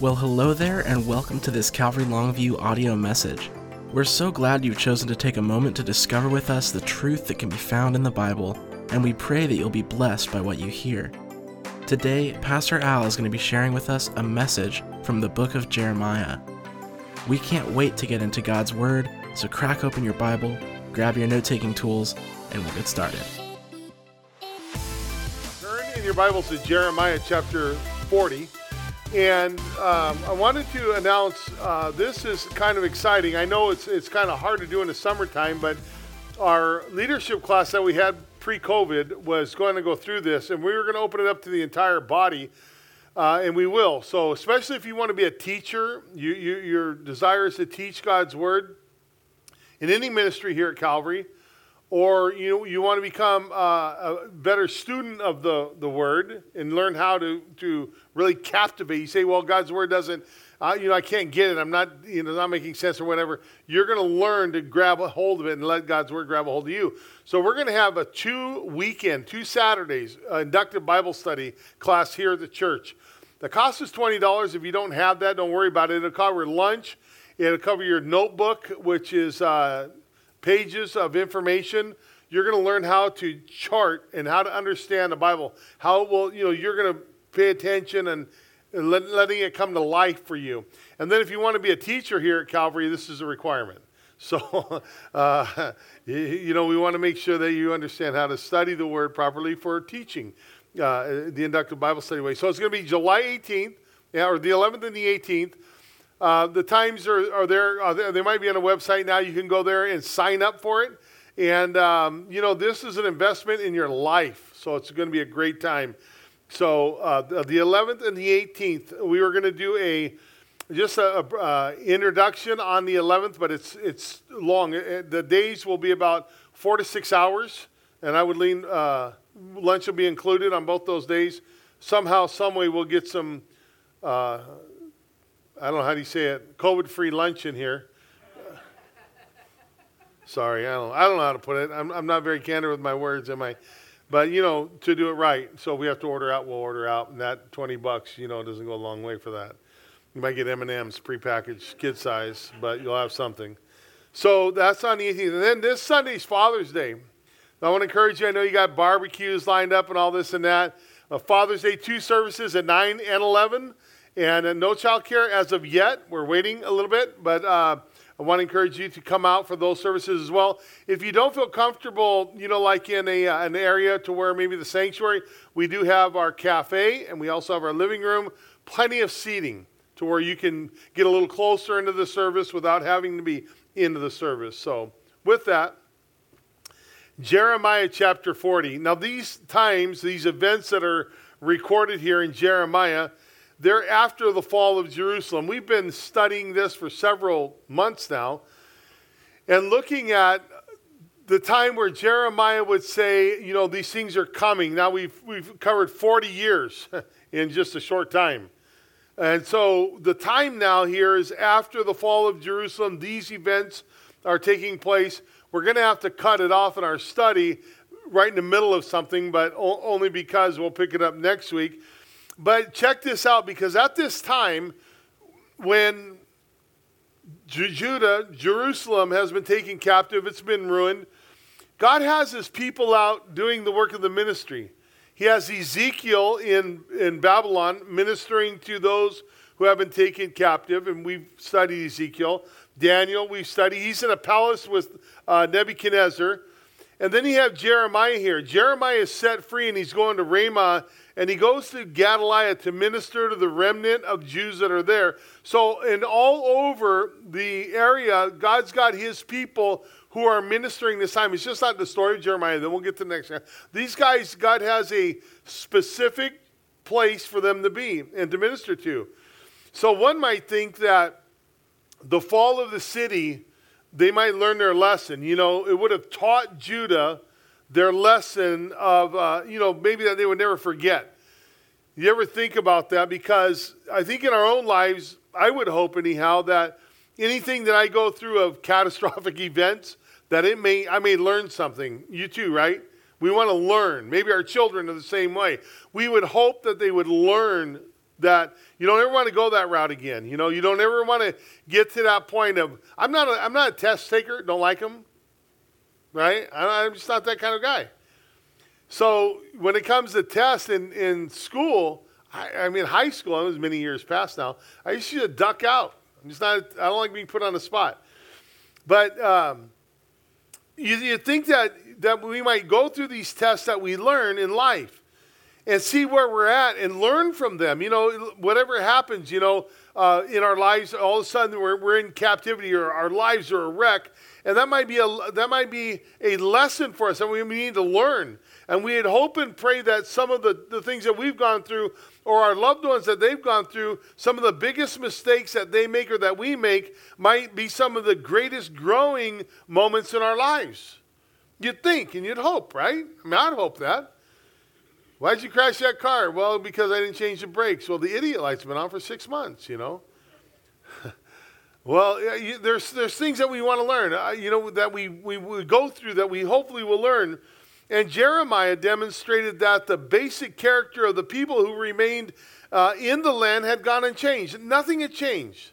Well, hello there, and welcome to this Calvary Longview audio message. We're so glad you've chosen to take a moment to discover with us the truth that can be found in the Bible, and we pray that you'll be blessed by what you hear. Today, Pastor Al is going to be sharing with us a message from the book of Jeremiah. We can't wait to get into God's Word, so crack open your Bible, grab your note taking tools, and we'll get started. Turn in your Bibles to Jeremiah chapter 40. And um, I wanted to announce uh, this is kind of exciting. I know it's, it's kind of hard to do in the summertime, but our leadership class that we had pre COVID was going to go through this, and we were going to open it up to the entire body. Uh, and we will. So, especially if you want to be a teacher, you, you, your desire is to teach God's word in any ministry here at Calvary, or you, you want to become uh, a better student of the, the word and learn how to, to really captivate. You say, well, God's word doesn't, uh, you know, I can't get it. I'm not, you know, not making sense or whatever. You're going to learn to grab a hold of it and let God's word grab a hold of you. So we're going to have a two weekend, two Saturdays, uh, inductive Bible study class here at the church. The cost is $20. If you don't have that, don't worry about it. It'll cover lunch. It'll cover your notebook, which is uh, pages of information. You're going to learn how to chart and how to understand the Bible. How will, you know, you're going to pay attention and, and let, letting it come to life for you. And then if you want to be a teacher here at Calvary, this is a requirement. So, uh, you, you know, we want to make sure that you understand how to study the Word properly for teaching uh, the inductive Bible study way. So it's going to be July 18th, yeah, or the 11th and the 18th. Uh, the times are, are there. Uh, they might be on a website now. You can go there and sign up for it. And, um, you know, this is an investment in your life. So it's going to be a great time. So uh, the 11th and the 18th, we were going to do a just a, a uh, introduction on the 11th, but it's it's long. The days will be about four to six hours, and I would lean uh, lunch will be included on both those days. Somehow, some way, we'll get some. Uh, I don't know how do you say it, COVID-free lunch in here. Sorry, I don't, I don't know how to put it. I'm, I'm not very candid with my words, am I? But you know, to do it right, so we have to order out. We'll order out, and that 20 bucks, you know, doesn't go a long way for that. You might get M&Ms prepackaged, kid size, but you'll have something. So that's on the 18th, and then this Sunday's Father's Day. I want to encourage you. I know you got barbecues lined up and all this and that. Uh, Father's Day two services at 9 and 11, and uh, no child care as of yet. We're waiting a little bit, but. Uh, I want to encourage you to come out for those services as well. If you don't feel comfortable, you know, like in a, uh, an area to where maybe the sanctuary, we do have our cafe and we also have our living room, plenty of seating to where you can get a little closer into the service without having to be into the service. So, with that, Jeremiah chapter 40. Now, these times, these events that are recorded here in Jeremiah, they're after the fall of Jerusalem. We've been studying this for several months now and looking at the time where Jeremiah would say, you know, these things are coming. Now we've, we've covered 40 years in just a short time. And so the time now here is after the fall of Jerusalem. These events are taking place. We're going to have to cut it off in our study right in the middle of something, but only because we'll pick it up next week. But check this out because at this time, when Judah, Jerusalem has been taken captive, it's been ruined. God has his people out doing the work of the ministry. He has Ezekiel in, in Babylon ministering to those who have been taken captive, and we've studied Ezekiel. Daniel, we study. He's in a palace with uh, Nebuchadnezzar. And then you have Jeremiah here. Jeremiah is set free and he's going to Ramah and he goes to Gedaliah to minister to the remnant of Jews that are there. So, in all over the area, God's got his people who are ministering this time. It's just not the story of Jeremiah. Then we'll get to the next. These guys, God has a specific place for them to be and to minister to. So, one might think that the fall of the city, they might learn their lesson. You know, it would have taught Judah their lesson of, uh, you know, maybe that they would never forget. You ever think about that? Because I think in our own lives, I would hope anyhow that anything that I go through of catastrophic events, that it may I may learn something. You too, right? We want to learn. Maybe our children are the same way. We would hope that they would learn that you don't ever want to go that route again. You know, you don't ever want to get to that point of I'm not a, I'm not a test taker. Don't like them, right? I'm just not that kind of guy. So when it comes to tests in in school, I, I mean high school. It was many years past now. I used to duck out. I'm just not. I don't like being put on the spot. But um, you, you think that that we might go through these tests that we learn in life and see where we're at and learn from them. You know, whatever happens, you know, uh, in our lives, all of a sudden we're, we're in captivity or our lives are a wreck. And that might be a, that might be a lesson for us that we need to learn. And we had hope and pray that some of the, the things that we've gone through or our loved ones that they've gone through, some of the biggest mistakes that they make or that we make might be some of the greatest growing moments in our lives. You'd think and you'd hope, right? I mean, I'd hope that. Why'd you crash that car? Well, because I didn't change the brakes. Well, the idiot light's been on for six months, you know. well, you, there's, there's things that we want to learn, uh, you know, that we, we, we go through that we hopefully will learn. And Jeremiah demonstrated that the basic character of the people who remained uh, in the land had gone unchanged. Nothing had changed.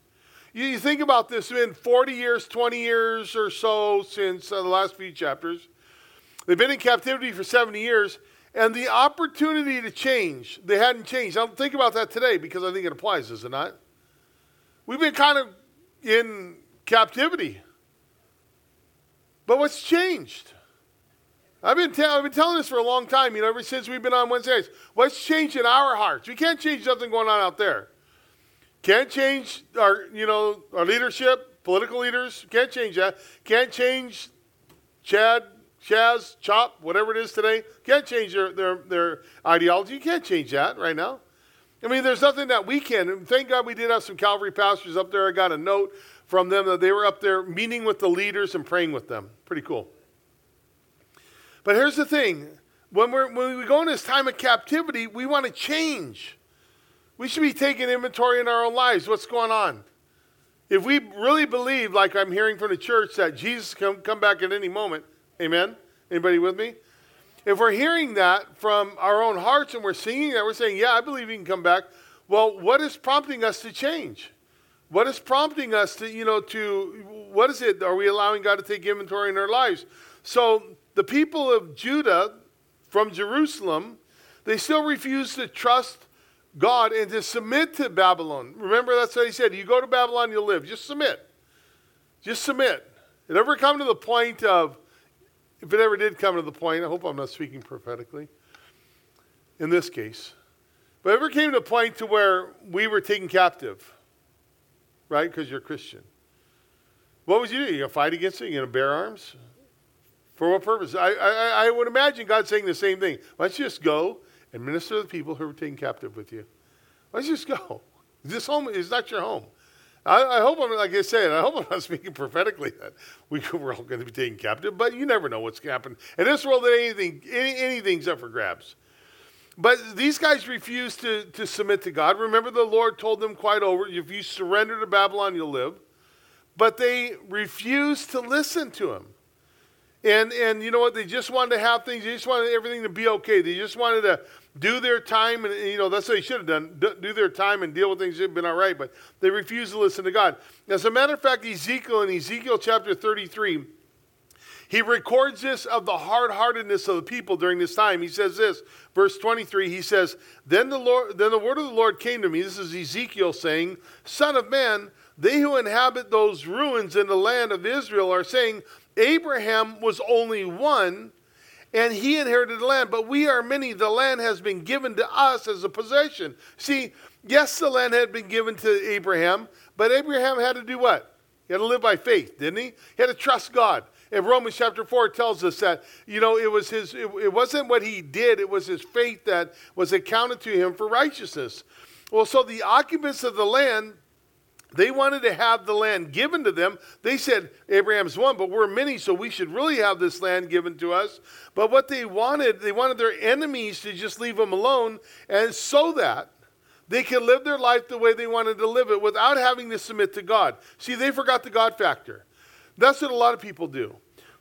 You, you think about this, in 40 years, 20 years or so since uh, the last few chapters. They've been in captivity for 70 years, and the opportunity to change, they hadn't changed. Now, think about that today because I think it applies, does it not? We've been kind of in captivity. But what's changed? I've been, I've been telling this for a long time, you know, ever since we've been on Wednesdays. What's changed in our hearts? We can't change nothing going on out there. Can't change our, you know, our leadership, political leaders. Can't change that. Can't change Chad, Chaz, Chop, whatever it is today, can't change their, their, their ideology. You can't change that right now. I mean, there's nothing that we can. And thank God we did have some Calvary pastors up there. I got a note from them that they were up there meeting with the leaders and praying with them. Pretty cool. But here's the thing when, we're, when we go in this time of captivity, we want to change. We should be taking inventory in our own lives. What's going on? If we really believe, like I'm hearing from the church, that Jesus can come back at any moment, Amen? Anybody with me? If we're hearing that from our own hearts and we're singing that, we're saying, Yeah, I believe he can come back. Well, what is prompting us to change? What is prompting us to, you know, to, what is it? Are we allowing God to take inventory in our lives? So the people of Judah from Jerusalem, they still refuse to trust God and to submit to Babylon. Remember, that's what he said. You go to Babylon, you'll live. Just submit. Just submit. It ever come to the point of, if it ever did come to the point, I hope I'm not speaking prophetically in this case, but ever came to a point to where we were taken captive, right? Because you're a Christian. What would you do? You gonna fight against it? You gonna bear arms? For what purpose? I, I, I would imagine God saying the same thing. You just go and minister to the people who are taken captive with you? You just go? This home is not your home. I, I, hope I'm, like I said, I hope I'm not speaking prophetically that we, we're all going to be taken captive, but you never know what's going to happen. In this world, anything, any, anything's up for grabs. But these guys refused to, to submit to God. Remember, the Lord told them quite over if you surrender to Babylon, you'll live. But they refused to listen to him. And, and you know what? They just wanted to have things, they just wanted everything to be okay. They just wanted to do their time, and you know that's what they should have done. Do their time and deal with things that have been all right, but they refused to listen to God. As a matter of fact, Ezekiel in Ezekiel chapter 33, he records this of the hard-heartedness of the people during this time. He says this, verse 23. He says, "Then the Lord, then the word of the Lord came to me. This is Ezekiel saying, Son of man, they who inhabit those ruins in the land of Israel are saying, Abraham was only one." And he inherited the land. But we are many. The land has been given to us as a possession. See, yes, the land had been given to Abraham, but Abraham had to do what? He had to live by faith, didn't he? He had to trust God. In Romans chapter 4, tells us that, you know, it was his, it, it wasn't what he did, it was his faith that was accounted to him for righteousness. Well, so the occupants of the land they wanted to have the land given to them. They said, Abraham's one, but we're many, so we should really have this land given to us. But what they wanted, they wanted their enemies to just leave them alone, and so that they could live their life the way they wanted to live it without having to submit to God. See, they forgot the God factor. That's what a lot of people do.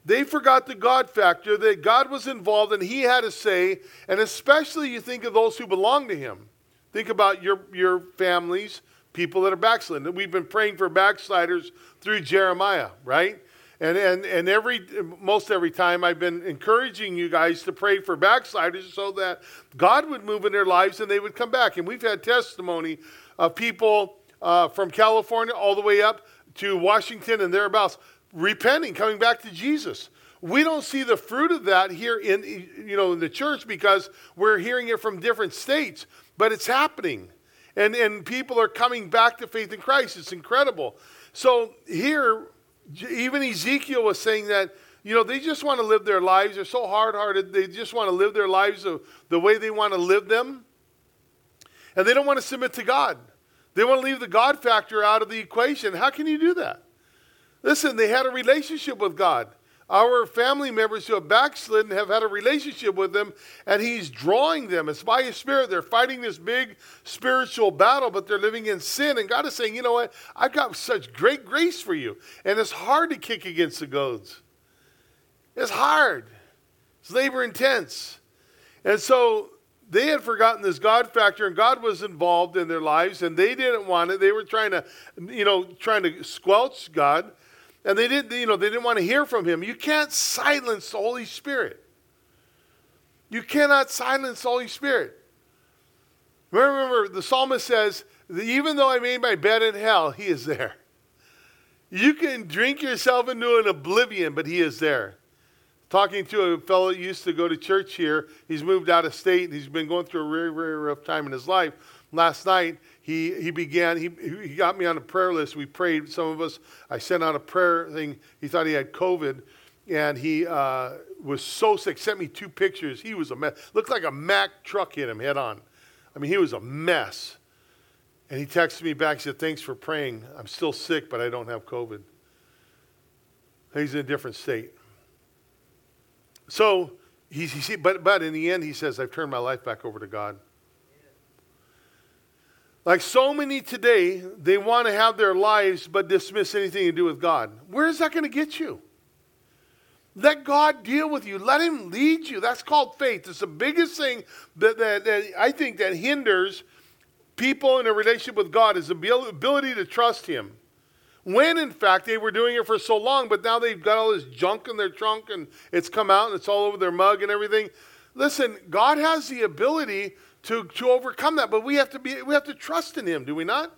They forgot the God factor, that God was involved and He had a say, and especially you think of those who belong to Him Think about your, your families, people that are backsliding. We've been praying for backsliders through Jeremiah, right? And, and, and every, most every time I've been encouraging you guys to pray for backsliders so that God would move in their lives and they would come back. And we've had testimony of people uh, from California all the way up to Washington and thereabouts repenting, coming back to Jesus. We don't see the fruit of that here in you know in the church because we're hearing it from different states, but it's happening. And and people are coming back to faith in Christ. It's incredible. So here even Ezekiel was saying that you know, they just want to live their lives. They're so hard hearted. They just want to live their lives the, the way they want to live them. And they don't want to submit to God. They want to leave the God factor out of the equation. How can you do that? Listen, they had a relationship with God. Our family members who have backslidden have had a relationship with Him, and He's drawing them. It's by His Spirit. They're fighting this big spiritual battle, but they're living in sin. And God is saying, you know what? I've got such great grace for you. And it's hard to kick against the goads. It's hard, it's labor intense. And so they had forgotten this God factor, and God was involved in their lives, and they didn't want it. They were trying to, you know, trying to squelch God. And they didn't, you know, they didn't want to hear from him. You can't silence the Holy Spirit. You cannot silence the Holy Spirit. Remember, the psalmist says, even though I made my bed in hell, he is there. You can drink yourself into an oblivion, but he is there. Talking to a fellow that used to go to church here, he's moved out of state and he's been going through a very, very rough time in his life. Last night, he, he began, he, he got me on a prayer list. We prayed, some of us, I sent out a prayer thing. He thought he had COVID, and he uh, was so sick. Sent me two pictures. He was a mess. Looked like a Mack truck hit him head on. I mean, he was a mess. And he texted me back. He said, Thanks for praying. I'm still sick, but I don't have COVID. He's in a different state. So, he, he, but, but in the end, he says, I've turned my life back over to God. Like so many today, they want to have their lives but dismiss anything to do with God. Where is that going to get you? Let God deal with you. Let Him lead you. That's called faith. It's the biggest thing that, that, that I think that hinders people in a relationship with God is the ability to trust Him. When in fact they were doing it for so long, but now they've got all this junk in their trunk and it's come out and it's all over their mug and everything. Listen, God has the ability to, to overcome that. But we have to be we have to trust in him, do we not?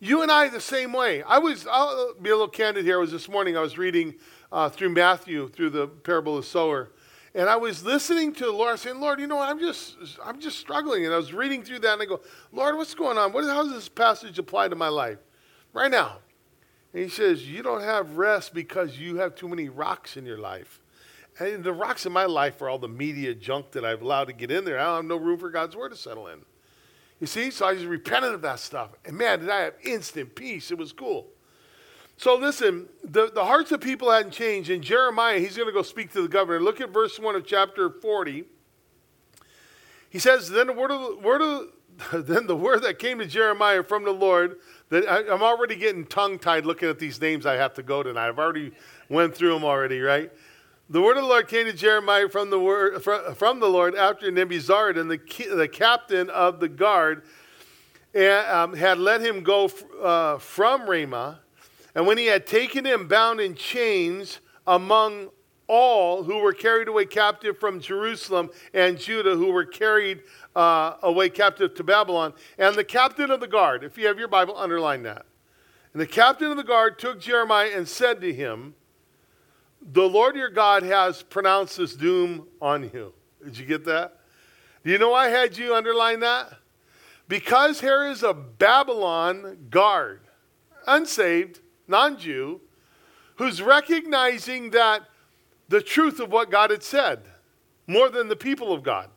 You and I the same way. I was I'll be a little candid here. I was this morning I was reading uh, through Matthew through the parable of sower. And I was listening to the Lord saying, Lord, you know what? I'm just, I'm just struggling. And I was reading through that and I go, Lord, what's going on? What, how does this passage apply to my life right now? And he says, You don't have rest because you have too many rocks in your life. And the rocks in my life are all the media junk that I've allowed to get in there. I don't have no room for God's word to settle in. You see? So I just repented of that stuff. And man, did I have instant peace. It was cool. So listen, the, the hearts of people hadn't changed. And Jeremiah, he's going to go speak to the governor. Look at verse 1 of chapter 40. He says, Then the word of the, word of, then the word that came to Jeremiah from the Lord, that I, I'm already getting tongue tied looking at these names I have to go tonight. I've already went through them already, right? The word of the Lord came to Jeremiah from the, word, from the Lord after Nebuzaradan, the, the captain of the guard, and, um, had let him go uh, from Ramah. And when he had taken him bound in chains among all who were carried away captive from Jerusalem and Judah, who were carried uh, away captive to Babylon, and the captain of the guard, if you have your Bible, underline that. And the captain of the guard took Jeremiah and said to him, the Lord your God has pronounced this doom on you. Did you get that? Do you know why I had you underline that? Because here is a Babylon guard, unsaved, non Jew, who's recognizing that the truth of what God had said more than the people of God.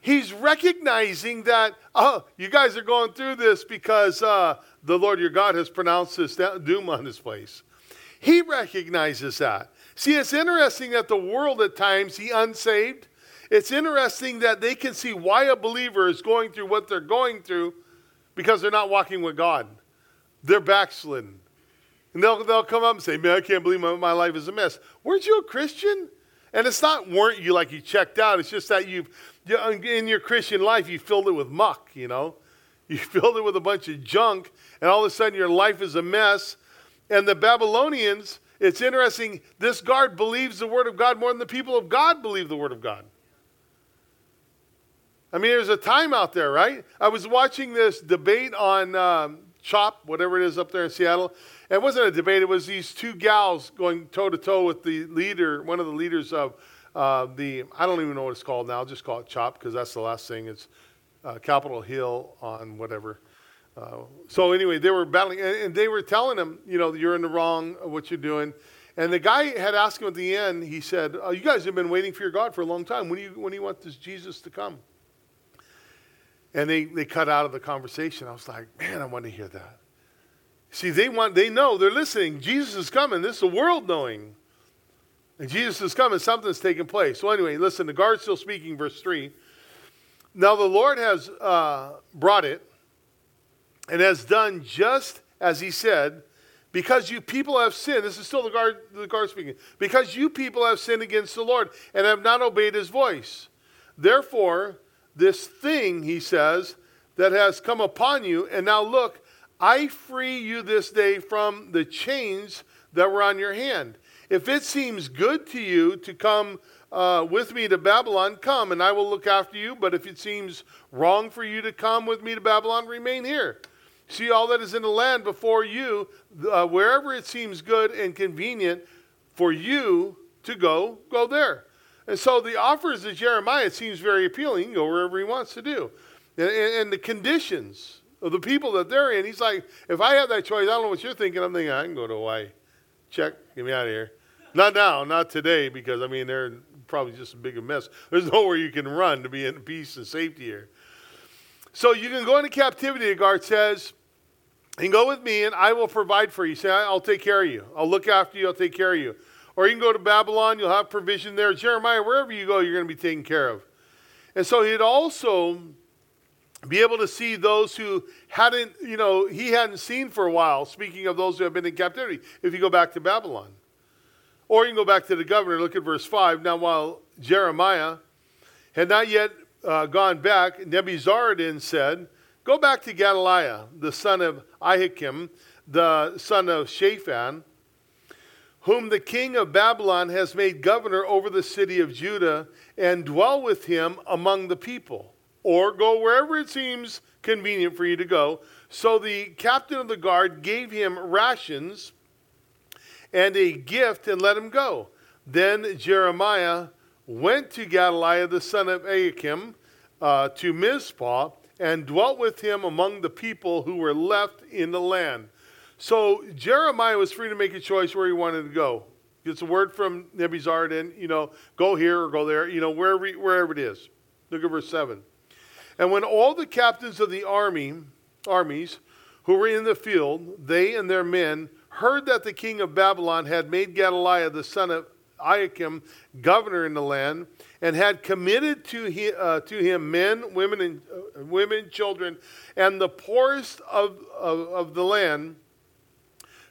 He's recognizing that, oh, you guys are going through this because uh, the Lord your God has pronounced this doom on this place. He recognizes that. See, it's interesting that the world at times, the unsaved, it's interesting that they can see why a believer is going through what they're going through because they're not walking with God. They're backslidden. And they'll, they'll come up and say, Man, I can't believe my, my life is a mess. Weren't you a Christian? And it's not weren't you like you checked out. It's just that you've, in your Christian life, you filled it with muck, you know. You filled it with a bunch of junk, and all of a sudden your life is a mess. And the Babylonians, it's interesting, this guard believes the word of God more than the people of God believe the word of God. I mean, there's a time out there, right? I was watching this debate on um, CHOP, whatever it is up there in Seattle. It wasn't a debate, it was these two gals going toe to toe with the leader, one of the leaders of uh, the, I don't even know what it's called now, I'll just call it CHOP because that's the last thing. It's uh, Capitol Hill on whatever. Uh, so anyway, they were battling, and, and, they were telling him, you know, you're in the wrong what you're doing. And the guy had asked him at the end. He said, oh, "You guys have been waiting for your God for a long time. When do you when do you want this Jesus to come?" And they they cut out of the conversation. I was like, "Man, I want to hear that." See, they want they know they're listening. Jesus is coming. This is the world knowing. And Jesus is coming. Something's taking place. So anyway, listen. The guard's still speaking. Verse three. Now the Lord has uh, brought it and has done just as he said, because you people have sinned. This is still the guard, the guard speaking. Because you people have sinned against the Lord and have not obeyed his voice. Therefore, this thing, he says, that has come upon you, and now look, I free you this day from the chains that were on your hand. If it seems good to you to come uh, with me to Babylon, come and I will look after you. But if it seems wrong for you to come with me to Babylon, remain here. See all that is in the land before you, uh, wherever it seems good and convenient for you to go, go there. And so the offers of Jeremiah seems very appealing. Go wherever he wants to do. And, and, and, the conditions of the people that they're in, he's like, if I have that choice, I don't know what you're thinking. I'm thinking, I can go to Hawaii. Check, get me out of here. Not now, not today, because I mean, they're probably just as big a mess. There's nowhere you can run to be in peace and safety here. So you can go into captivity, the guard says, and go with me and I will provide for you. Say, I'll take care of you. I'll look after you. I'll take care of you. Or you can go to Babylon. You'll have provision there. Jeremiah, wherever you go, you're going to be taken care of. And so he'd also be able to see those who hadn't, you know, he hadn't seen for a while, speaking of those who have been in captivity, if you go back to Babylon. Or you can go back to the governor, look at verse 5. Now, while Jeremiah had not yet uh, gone back, Nebuzaradan said, Go back to Gedaliah, the son of Ahikam, the son of Shaphan, whom the king of Babylon has made governor over the city of Judah, and dwell with him among the people. Or go wherever it seems convenient for you to go. So the captain of the guard gave him rations and a gift and let him go. Then Jeremiah went to Gedaliah the son of Ahikam uh, to Mizpah and dwelt with him among the people who were left in the land. So Jeremiah was free to make a choice where he wanted to go. Gets a word from Nebuzaradan, you know, go here or go there, you know, wherever, wherever it is. Look at verse 7. And when all the captains of the army, armies who were in the field, they and their men, heard that the king of Babylon had made Gedaliah the son of Ahikam governor in the land, and had committed to, he, uh, to him men, women, and uh, women, children, and the poorest of, of, of, the land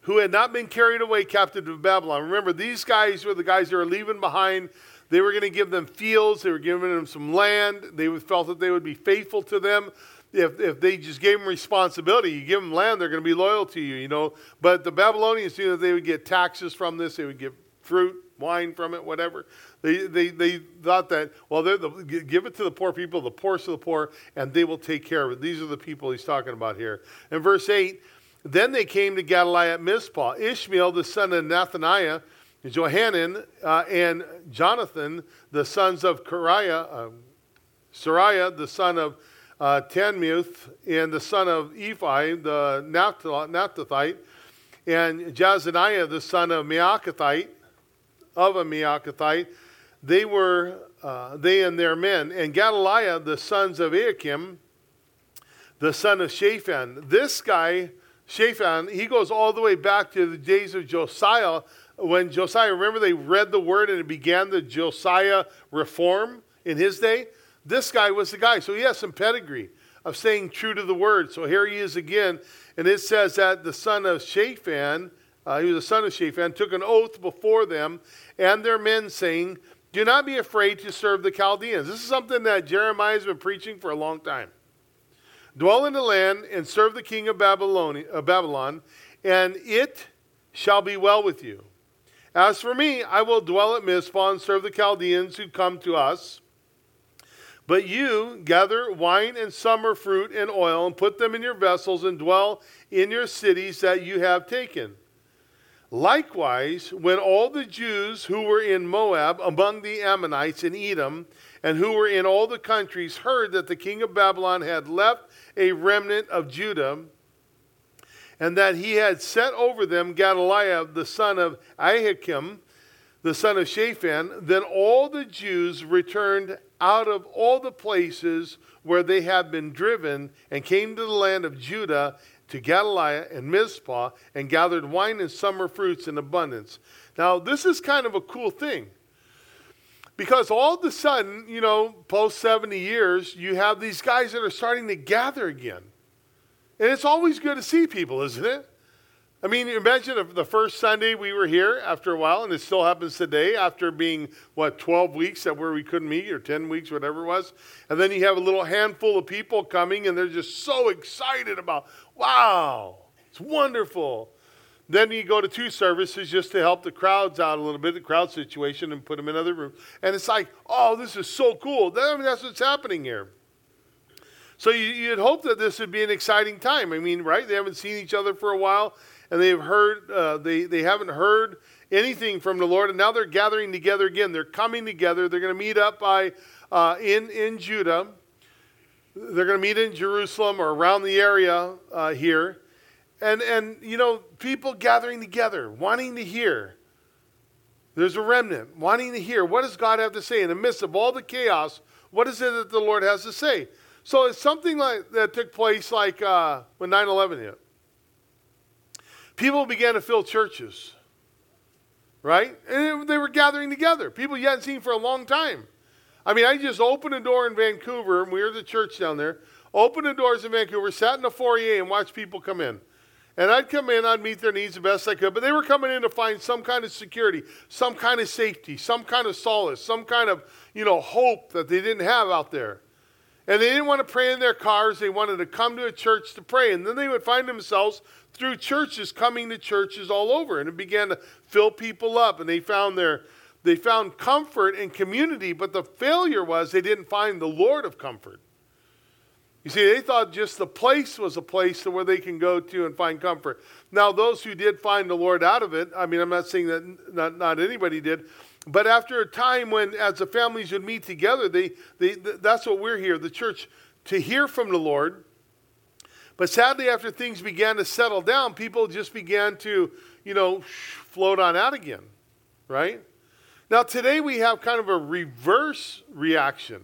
who had not been carried away captive to Babylon. Remember, these guys were the guys that were leaving behind. They were going to give them fields. They were giving them some land. They felt that they would be faithful to them. If, if they just gave them responsibility, you give them land, they're going to be loyal to you, you know. But the Babylonians knew that they would get taxes from this. They would get fruit, wine from it, whatever. They, they, they thought that, well, the, give it to the poor people, the poorest of the poor, and they will take care of it. These are the people he's talking about here. In verse 8, then they came to Galilee at Mizpah. Ishmael, the son of Nathaniah, Johanan, uh, and Jonathan, the sons of Kareah, uh, Sariah, the son of uh, Tanmuth, and the son of Ephi, the Naphthathite, and Jazaniah, the son of Maacathite, of a Maacathite, they were uh, they and their men, and Gedaliah, the sons of Ahikam, the son of Shaphan. This guy, Shaphan, he goes all the way back to the days of Josiah. When Josiah, remember they read the word and it began the Josiah reform in his day? This guy was the guy. So he has some pedigree of staying true to the word. So here he is again. And it says that the son of Shaphan, uh, he was a son of Shaphan, took an oath before them and their men, saying, Do not be afraid to serve the Chaldeans. This is something that Jeremiah has been preaching for a long time. Dwell in the land and serve the king of Babylon, of Babylon, and it shall be well with you. As for me, I will dwell at Mizpah and serve the Chaldeans who come to us. But you gather wine and summer fruit and oil and put them in your vessels and dwell in your cities that you have taken. Likewise, when all the Jews who were in Moab, among the Ammonites in Edom, and who were in all the countries heard that the king of Babylon had left a remnant of Judah, and that he had set over them Gedaliah, the son of Ahikam, the son of Shaphan, then all the Jews returned out of all the places where they had been driven and came to the land of Judah to Gedaliah and Mizpah and gathered wine and summer fruits in abundance. Now, this is kind of a cool thing. Because all of a sudden, you know, post 70 years, you have these guys that are starting to gather again. And it's always good to see people, isn't it? I mean, imagine if the first Sunday we were here after a while, and it still happens today after being, what, 12 weeks that where we couldn't meet, or 10 weeks, whatever it was. And then you have a little handful of people coming, and they're just so excited about, wow, it's wonderful. Then you go to two services just to help the crowds out a little bit, the crowd situation, and put them in other rooms. And it's like, oh, this is so cool. I mean, that's what's happening here. So you, would hope that this would be an exciting time. I mean, right? They haven't seen each other for a while, and they've heard uh, they they haven't heard anything from the Lord, and now they're gathering together again. They're coming together. They're going to meet up by uh, in in Judah. They're going to meet in Jerusalem or around the area uh, here, and and you know people gathering together, wanting to hear. There's a remnant wanting to hear what does God have to say in the midst of all the chaos. What is it that the Lord has to say? So it's something like that took place like uh, when 9/11 hit. People began to fill churches, right? And they were gathering together. People you hadn't seen for a long time. I mean, I just opened a door in Vancouver, and we were the church down there. Opened the doors in Vancouver, sat in the foyer, and watched people come in. And I'd come in, I'd meet their needs the best I could, but they were coming in to find some kind of security, some kind of safety, some kind of solace, some kind of, you know, hope that they didn't have out there. And they didn't want to pray in their cars. They wanted to come to a church to pray. And then they would find themselves through churches coming to churches all over. And it began to fill people up. And they found their they found comfort and community, but the failure was they didn't find the Lord of comfort. You see, they thought just the place was a place where they can go to and find comfort. Now, those who did find the Lord out of it, I mean, I'm not saying that not, not anybody did, but after a time when, as the families would meet together, they, they, that's what we're here, the church, to hear from the Lord. But sadly, after things began to settle down, people just began to, you know, float on out again, right? Now, today we have kind of a reverse reaction.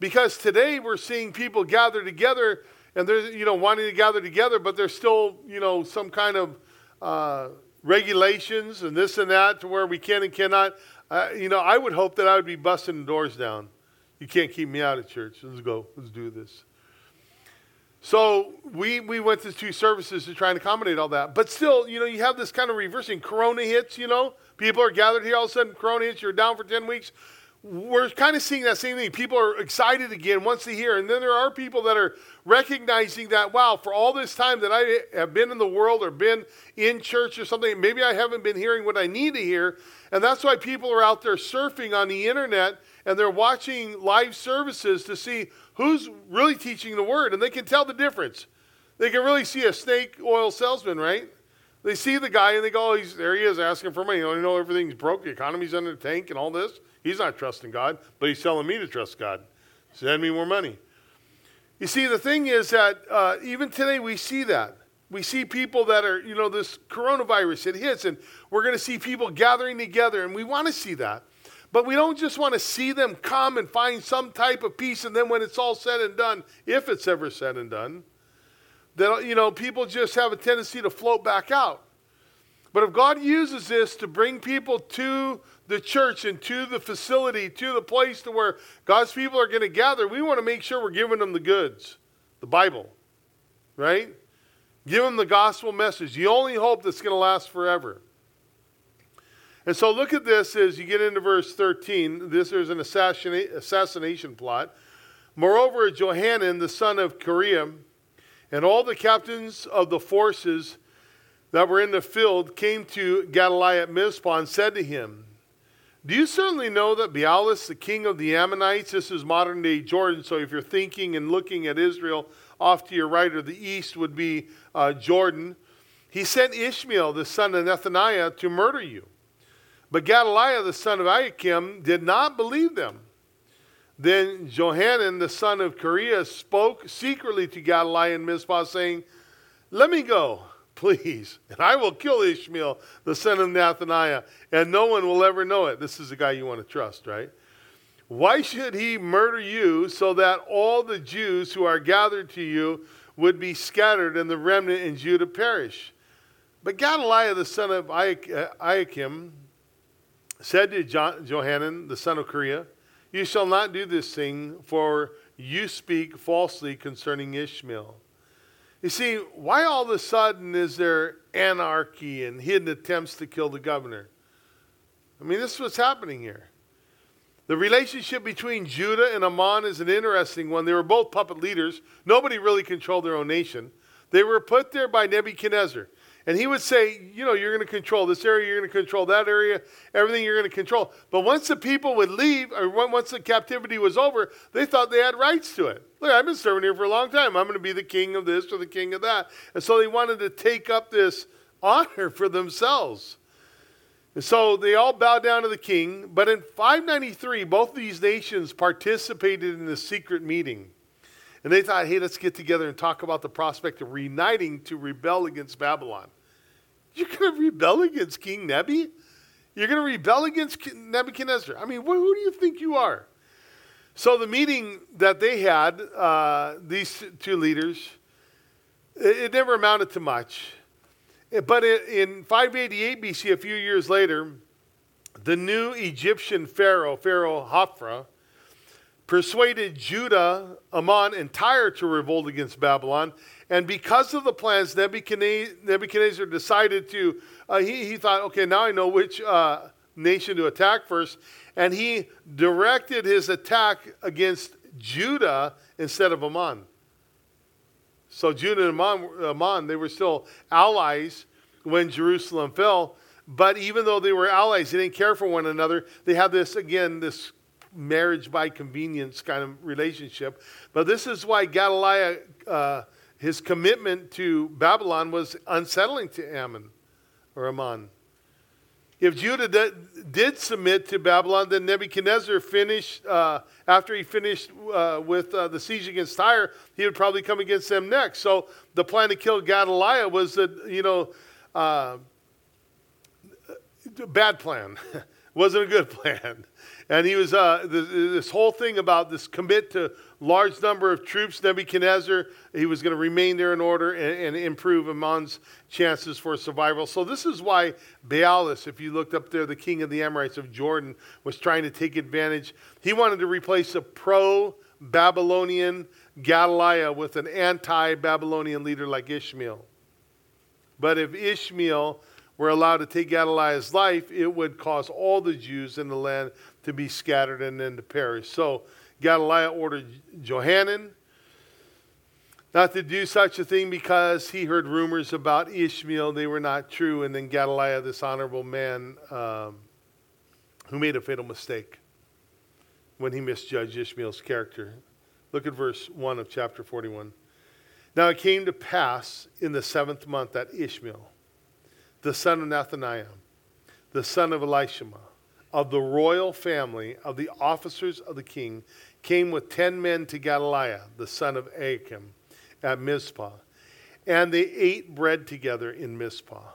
Because today we're seeing people gather together and they're, you know, wanting to gather together, but there's still, you know, some kind of uh, regulations and this and that to where we can and cannot. Uh, you know, I would hope that I would be busting the doors down. You can't keep me out of church. Let's go. Let's do this. So we, we went to two services to try and accommodate all that. But still, you know, you have this kind of reversing. Corona hits, you know. People are gathered here. All of a sudden, Corona hits. You're down for 10 weeks we're kind of seeing that same thing. People are excited again once they hear. And then there are people that are recognizing that, wow, for all this time that I have been in the world or been in church or something, maybe I haven't been hearing what I need to hear. And that's why people are out there surfing on the internet and they're watching live services to see who's really teaching the word. And they can tell the difference. They can really see a snake oil salesman, right? They see the guy and they go, oh, he's, there he is asking for money. You know, everything's broke, the economy's under the tank and all this. He's not trusting God, but he's telling me to trust God. Send me more money. You see, the thing is that uh, even today we see that. We see people that are, you know, this coronavirus, it hits, and we're going to see people gathering together, and we want to see that. But we don't just want to see them come and find some type of peace, and then when it's all said and done, if it's ever said and done, that, you know, people just have a tendency to float back out. But if God uses this to bring people to the church and to the facility, to the place to where God's people are going to gather, we want to make sure we're giving them the goods, the Bible, right? Give them the gospel message, the only hope that's going to last forever. And so look at this as you get into verse 13. This is an assassination, assassination plot. Moreover, Johanan, the son of Kareah, and all the captains of the forces that were in the field came to Gedaliah at Mizpah and said to him, Do you certainly know that Baalis, the king of the Ammonites, this is modern day Jordan, so if you're thinking and looking at Israel, off to your right or the east would be uh, Jordan. He sent Ishmael, the son of Nethaniah, to murder you. But Gedaliah, the son of Ahikam, did not believe them. Then Johanan, the son of Kareah, spoke secretly to Gedaliah in Mizpah, saying, Let me go, please, and I will kill Ishmael, the son of Nathaniah, and no one will ever know it. This is the guy you want to trust, right? Why should he murder you so that all the Jews who are gathered to you would be scattered and the remnant in Judah perish? But Gedaliah, the son of uh, Ahikam, said to Johanan, the son of Kareah, You shall not do this thing, for you speak falsely concerning Ishmael. You see, why all of a sudden is there anarchy and hidden attempts to kill the governor? I mean, this is what's happening here. The relationship between Judah and Ammon is an interesting one. They were both puppet leaders. Nobody really controlled their own nation. They were put there by Nebuchadnezzar. And he would say, you know, you're going to control this area, you're going to control that area, everything you're going to control. But once the people would leave, or once the captivity was over, they thought they had rights to it. Look, I've been serving here for a long time. I'm going to be the king of this or the king of that. And so they wanted to take up this honor for themselves. And so they all bowed down to the king. But in 593, both of these nations participated in a secret meeting. And they thought, hey, let's get together and talk about the prospect of reuniting to rebel against Babylon. You're going to rebel against King Nebi? You're going to rebel against Nebuchadnezzar? I mean, who do you think you are? So the meeting that they had, uh, these two leaders, it, it, never amounted to much. But in 588 BC, a few years later, the new Egyptian pharaoh, Pharaoh Hophra, persuaded Judah, Ammon, and Tyre to revolt against Babylon. And because of the plans, Nebuchadnezzar decided to, uh, he, he thought, okay, now I know which uh, nation to attack first. And he directed his attack against Judah instead of Ammon. So Judah and Ammon, Ammon, they were still allies when Jerusalem fell. But even though they were allies, they didn't care for one another. They had this, again, this marriage by convenience kind of relationship. But this is why Gedaliah, uh, his commitment to Babylon was unsettling to Ammon or Ammon. If Judah did, submit to Babylon, then Nebuchadnezzar finished, uh, after he finished uh, with uh, the siege against Tyre, he would probably come against them next. So the plan to kill Gedaliah was a, you know, uh, bad plan. Wasn't a good plan. And he was, uh, this, this, whole thing about this commit to large number of troops, Nebuchadnezzar, he was going to remain there in order and, and, improve Ammon's chances for survival. So this is why Baalis, if you looked up there, the king of the Amorites of Jordan, was trying to take advantage. He wanted to replace a pro-Babylonian Gedaliah with an anti-Babylonian leader like Ishmael. But if Ishmael were allowed to take Gedaliah's life, it would cause all the Jews in the land to be scattered and then to perish. So Gedaliah ordered Johanan not to do such a thing because he heard rumors about Ishmael. They were not true. And then Gedaliah, this honorable man um, who made a fatal mistake when he misjudged Ishmael's character. Look at verse 1 of chapter 41. Now it came to pass in the seventh month that Ishmael, the son of Nathaniah, the son of Elishama, of the royal family of the officers of the king, came with ten men to Gedaliah, the son of Ahikam, at Mizpah. And they ate bread together in Mizpah.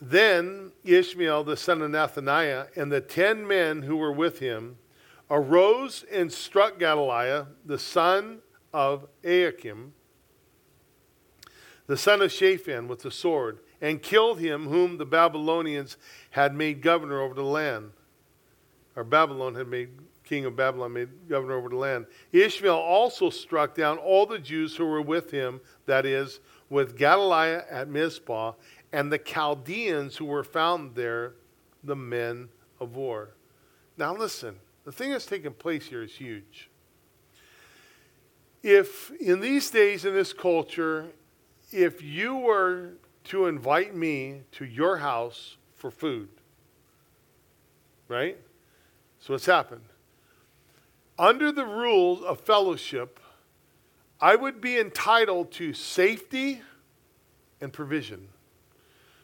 Then Ishmael, the son of Nathaniah, and the ten men who were with him arose and struck Gedaliah, the son of Ahikam, the son of Shaphan, with the sword and killed him whom the Babylonians had made governor over the land. Or Babylon had made king of Babylon made governor over the land. Ishmael also struck down all the Jews who were with him, that is, with Gedaliah at Mizpah, and the Chaldeans who were found there the men of war. Now, listen, the thing that's taking place here is huge. If in these days, in this culture, if you were to invite me to your house for food, right? So what's happened? Under the rules of fellowship, I would be entitled to safety and provision.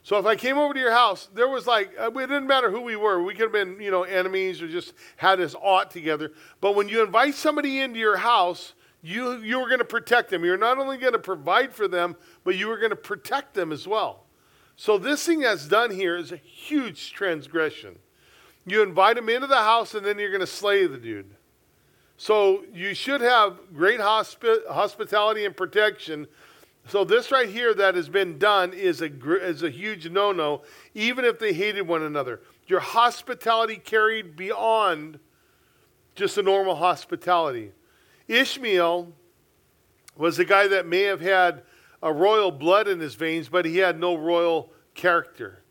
So if I came over to your house, there was like, uh, it didn't matter who we were. We could have been, you know, enemies or just had us ought together. But when you invite somebody into your house, you, you were going to protect them. You're not only going to provide for them, but you were going to protect them as well. So this thing that's done here is a huge transgression. You invite him into the house and then you're going to slay the dude. So you should have great hospi- hospitality and protection so this right here that has been done is a, gr- is a huge no-no, even if they hated one another. Your hospitality carried beyond just a normal hospitality. Ishmael was a guy that may have had a royal blood in his veins, but he had no royal character.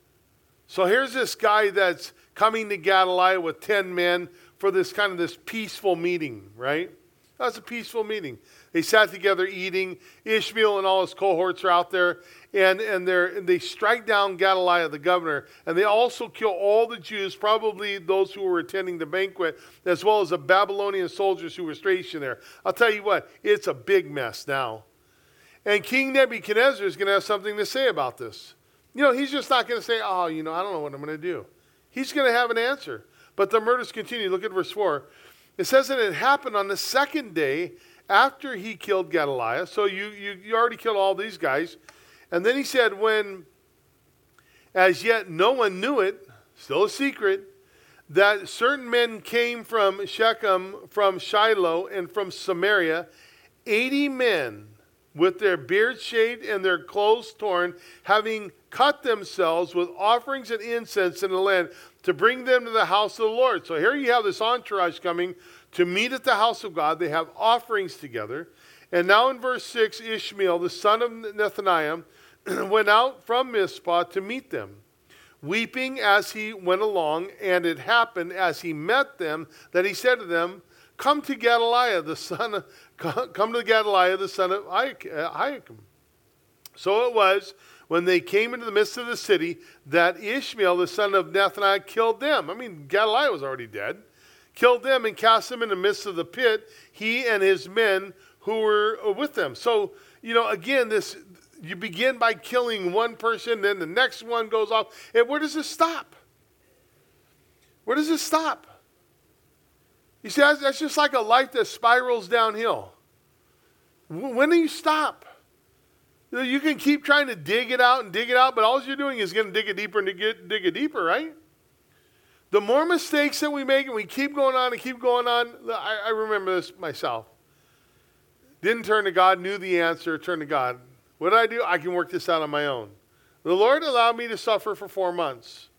So here's this guy that's coming to Galilee with 10 men for this kind of this peaceful meeting, right? That's a peaceful meeting. They sat together eating. Ishmael and all his cohorts are out there, and, and, and they strike down Gedaliah, the governor, and they also kill all the Jews, probably those who were attending the banquet, as well as the Babylonian soldiers who were stationed there. I'll tell you what, it's a big mess now. And King Nebuchadnezzar is going to have something to say about this. You know, he's just not going to say, oh, you know, I don't know what I'm going to do. He's going to have an answer. But the murders continue. Look at verse 4. It says that it happened on the second day after he killed Gedaliah. So you, you, you already killed all these guys. And then he said, when as yet no one knew it, still a secret, that certain men came from Shechem, from Shiloh, and from Samaria, 80 men with their beards shaved and their clothes torn, having cut themselves with offerings and incense in the land to bring them to the house of the Lord. So here you have this entourage coming to meet at the house of God. They have offerings together. And now in verse 6, Ishmael, the son of Nethaniah, went out from Mizpah to meet them, weeping as he went along. And it happened as he met them that he said to them, Come to Gedaliah, the son of, come to Gedaliah, the son of Ahikam. So it was when they came into the midst of the city that Ishmael, the son of Nethaniah, killed them. I mean, Gedaliah was already dead killed them and cast them in the midst of the pit, he and his men who were uh, with them. So, you know, again, this you begin by killing one person, then the next one goes off. And where does this stop? Where does this stop? You see, that's, that's just like a life that spirals downhill. When do you stop? You can keep trying to dig it out and dig it out, but all you're doing is going to dig it deeper and dig it, dig it deeper, right? The more mistakes that we make and we keep going on and keep going on, I, I remember this myself. Didn't turn to God, knew the answer, turned to God. What did I do? I can work this out on my own. The Lord allowed me to suffer for four months,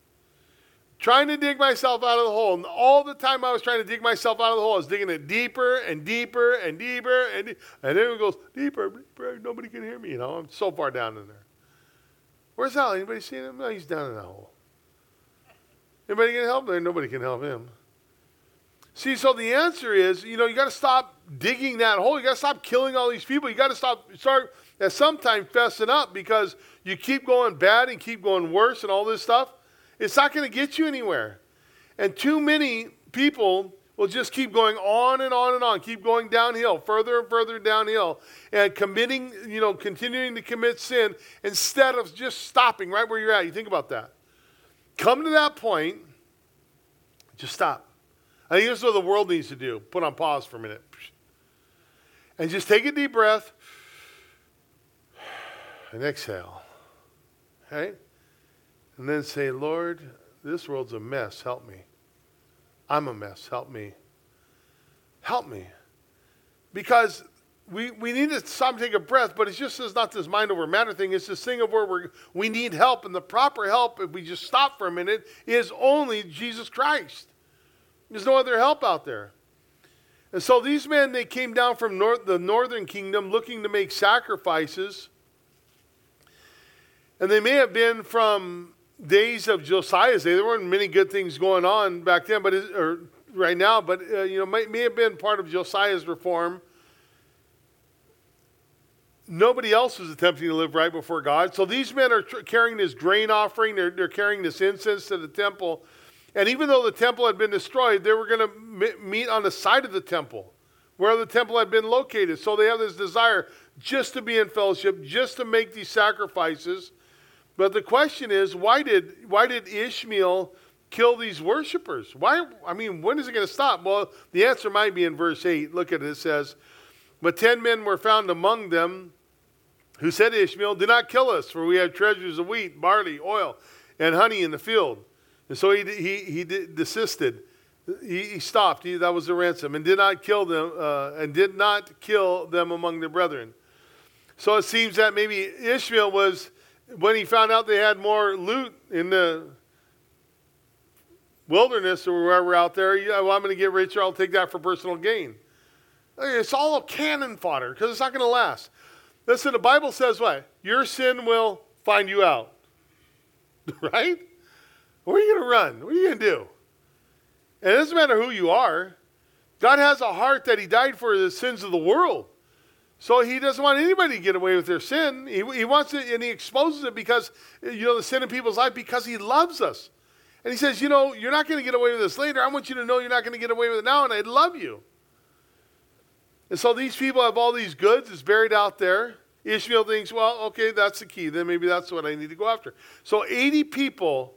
trying to dig myself out of the hole. And all the time I was trying to dig myself out of the hole, I was digging it deeper and deeper and deeper. And, and then it goes deeper, deeper. Nobody can hear me. You know, I'm so far down in there. Where's Al? Anybody seen him? No, he's down in that hole. Anybody can help there? Nobody can help him. See, so the answer is, you know, you got to stop digging that hole. You got to stop killing all these people. You got to stop, start at some time fessing up because you keep going bad and keep going worse and all this stuff. It's not going to get you anywhere. And too many people will just keep going on and on and on, keep going downhill, further and further downhill, and committing, you know, continuing to commit sin instead of just stopping right where you're at. You think about that come to that point, just stop. I think this is what the world needs to do. Put on pause for a minute. And just take a deep breath and exhale. Okay? And then say, Lord, this world's a mess. Help me. I'm a mess. Help me. Help me. Because we, we need to stop and take a breath, but it's just it's not this mind over matter thing. It's this thing of where we we need help, and the proper help, if we just stop for a minute, is only Jesus Christ. There's no other help out there. And so these men, they came down from the northern kingdom looking to make sacrifices. And they may have been from days of Josiah's day, there weren't many good things going on back then, but or right now, but uh, you know, may, may have been part of Josiah's reform. Nobody else was attempting to live right before God. So these men are tr- carrying this grain offering, they're, they're carrying this incense to the temple. And even though the temple had been destroyed, they were going to meet on the side of the temple where the temple had been located. So they have this desire just to be in fellowship, just to make these sacrifices. But the question is, why did, why did Ishmael kill these worshipers? Why? I mean, when is it going to stop? Well, the answer might be in verse 8. Look at it. It says, But ten men were found among them who said to Ishmael, Do not kill us, for we have treasures of wheat, barley, oil, and honey in the field. And so he, he, he desisted. He, he stopped. He, that was the ransom, and did not kill them, uh, and did not kill them among their brethren. So it seems that maybe Ishmael was, when he found out they had more loot in the wilderness or wherever out there, well, I'm going to get richer. I'll take that for personal gain. It's all cannon fodder because it's not going to last. Listen, the Bible says what? Your sin will find you out. right? Where are you going to run? What are you going to do? And it doesn't matter who you are. God has a heart that He died for the sins of the world. So He doesn't want anybody to get away with their sin. He, he wants it, and He exposes it because, you know, the sin in people's life because He loves us. And He says, you know, you're not going to get away with this later. I want you to know you're not going to get away with it now, and I love you. And so these people have all these goods, it's buried out there. Ishmael thinks, well, okay, that's the key. Then maybe that's what I need to go after. So 80 people,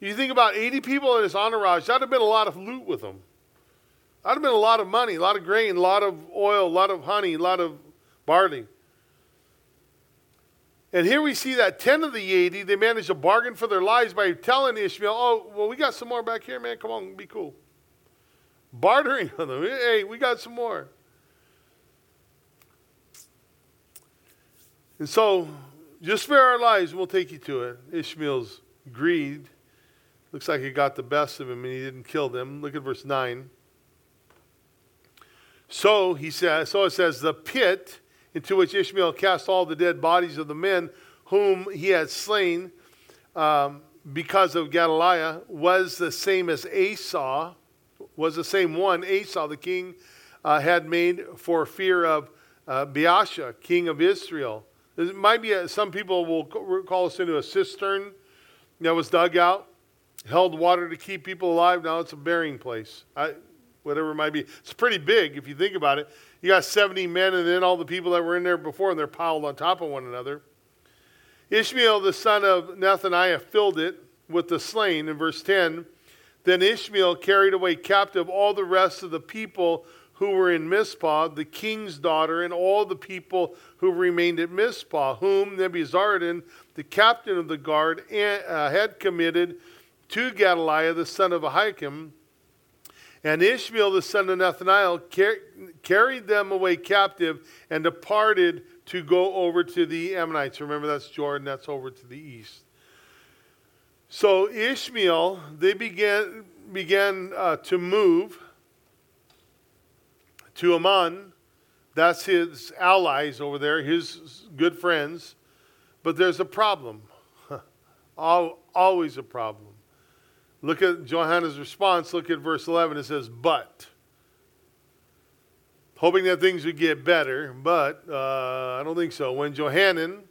you think about 80 people in his entourage, that'd have been a lot of loot with them. That'd have been a lot of money, a lot of grain, a lot of oil, a lot of honey, a lot of barley. And here we see that 10 of the 80, they managed to bargain for their lives by telling Ishmael, oh, well, we got some more back here, man. Come on, be cool. Bartering on them. Hey, we got some more. And so, just spare our lives we'll take you to it. Ishmael's greed looks like it got the best of him and he didn't kill them. Look at verse 9. So he says, so it says, the pit into which Ishmael cast all the dead bodies of the men whom he had slain um, because of Gedaliah was the same as Esau, was the same one Esau the king uh, had made for fear of uh, king of Israel. It might be a, some people will call us into a cistern that was dug out, held water to keep people alive. Now it's a burying place. I, whatever it might be. It's pretty big if you think about it. You got 70 men and then all the people that were in there before, and they're piled on top of one another. Ishmael, the son of Nethaniah, filled it with the slain in verse 10. Then Ishmael carried away captive all the rest of the people who were in Mizpah, the king's daughter, and all the people who remained at Mizpah, whom Nebuzaradan, the captain of the guard, uh, had committed to Gedaliah, the son of Ahikam. And Ishmael, the son of Nathaniel, car- carried them away captive and departed to go over to the Ammonites. Remember, that's Jordan, that's over to the east. So Ishmael, they began, began uh, to move to Ammon. That's his allies over there, his good friends. But there's a problem. Always a problem. Look at Johanan's response. Look at verse 11. It says, But. Hoping that things would get better, but uh, I don't think so. When Johanan,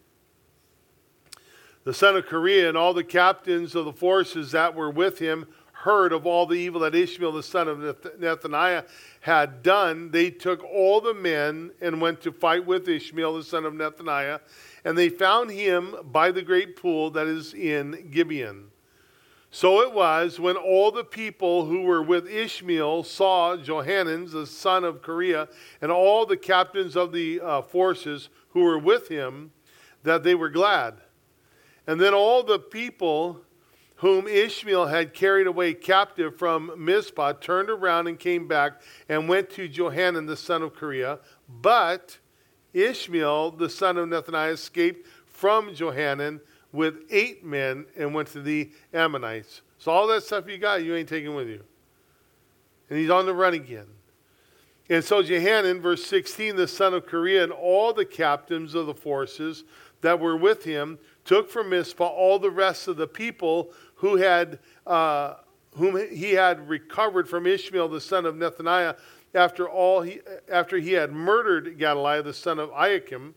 the son of Kareah, and all the captains of the forces that were with him heard of all the evil that Ishmael, the son of Nethaniah, had done, they took all the men and went to fight with Ishmael, the son of Nethaniah, and they found him by the great pool that is in Gibeon. So it was when all the people who were with Ishmael saw Johanan, the son of Kareah, and all the captains of the uh, forces who were with him, that they were glad. And then all the people whom Ishmael had carried away captive from Mizpah, turned around and came back and went to Johanan the son of Kareah. But Ishmael the son of Nethaniah escaped from Johanan with eight men and went to the Ammonites. So all that stuff you got, you ain't taking with you. And he's on the run again. And so Johanan, verse 16, the son of Kareah, and all the captains of the forces that were with him took from Mizpah all the rest of the people who had, uh, whom he had recovered from Ishmael the son of Nethaniah after, all he, after he had murdered Gedaliah the son of Ahikam,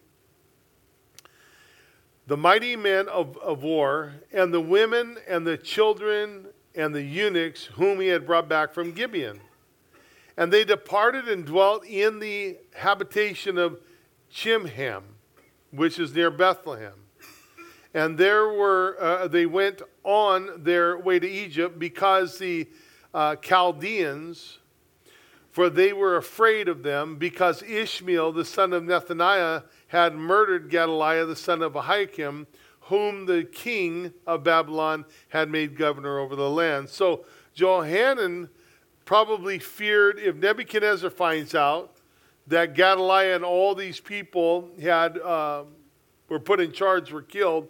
the mighty men of, of war, and the women and the children and the eunuchs whom he had brought back from Gibeon. And they departed and dwelt in the habitation of Chimham, which is near Bethlehem. And there were, uh, they went on their way to Egypt because the uh, Chaldeans, for they were afraid of them, because Ishmael, the son of Nethaniah, had murdered Gedaliah, the son of Ahikam, whom the king of Babylon had made governor over the land. So Johanan probably feared if Nebuchadnezzar finds out that Gedaliah and all these people had uh, were put in charge, were killed,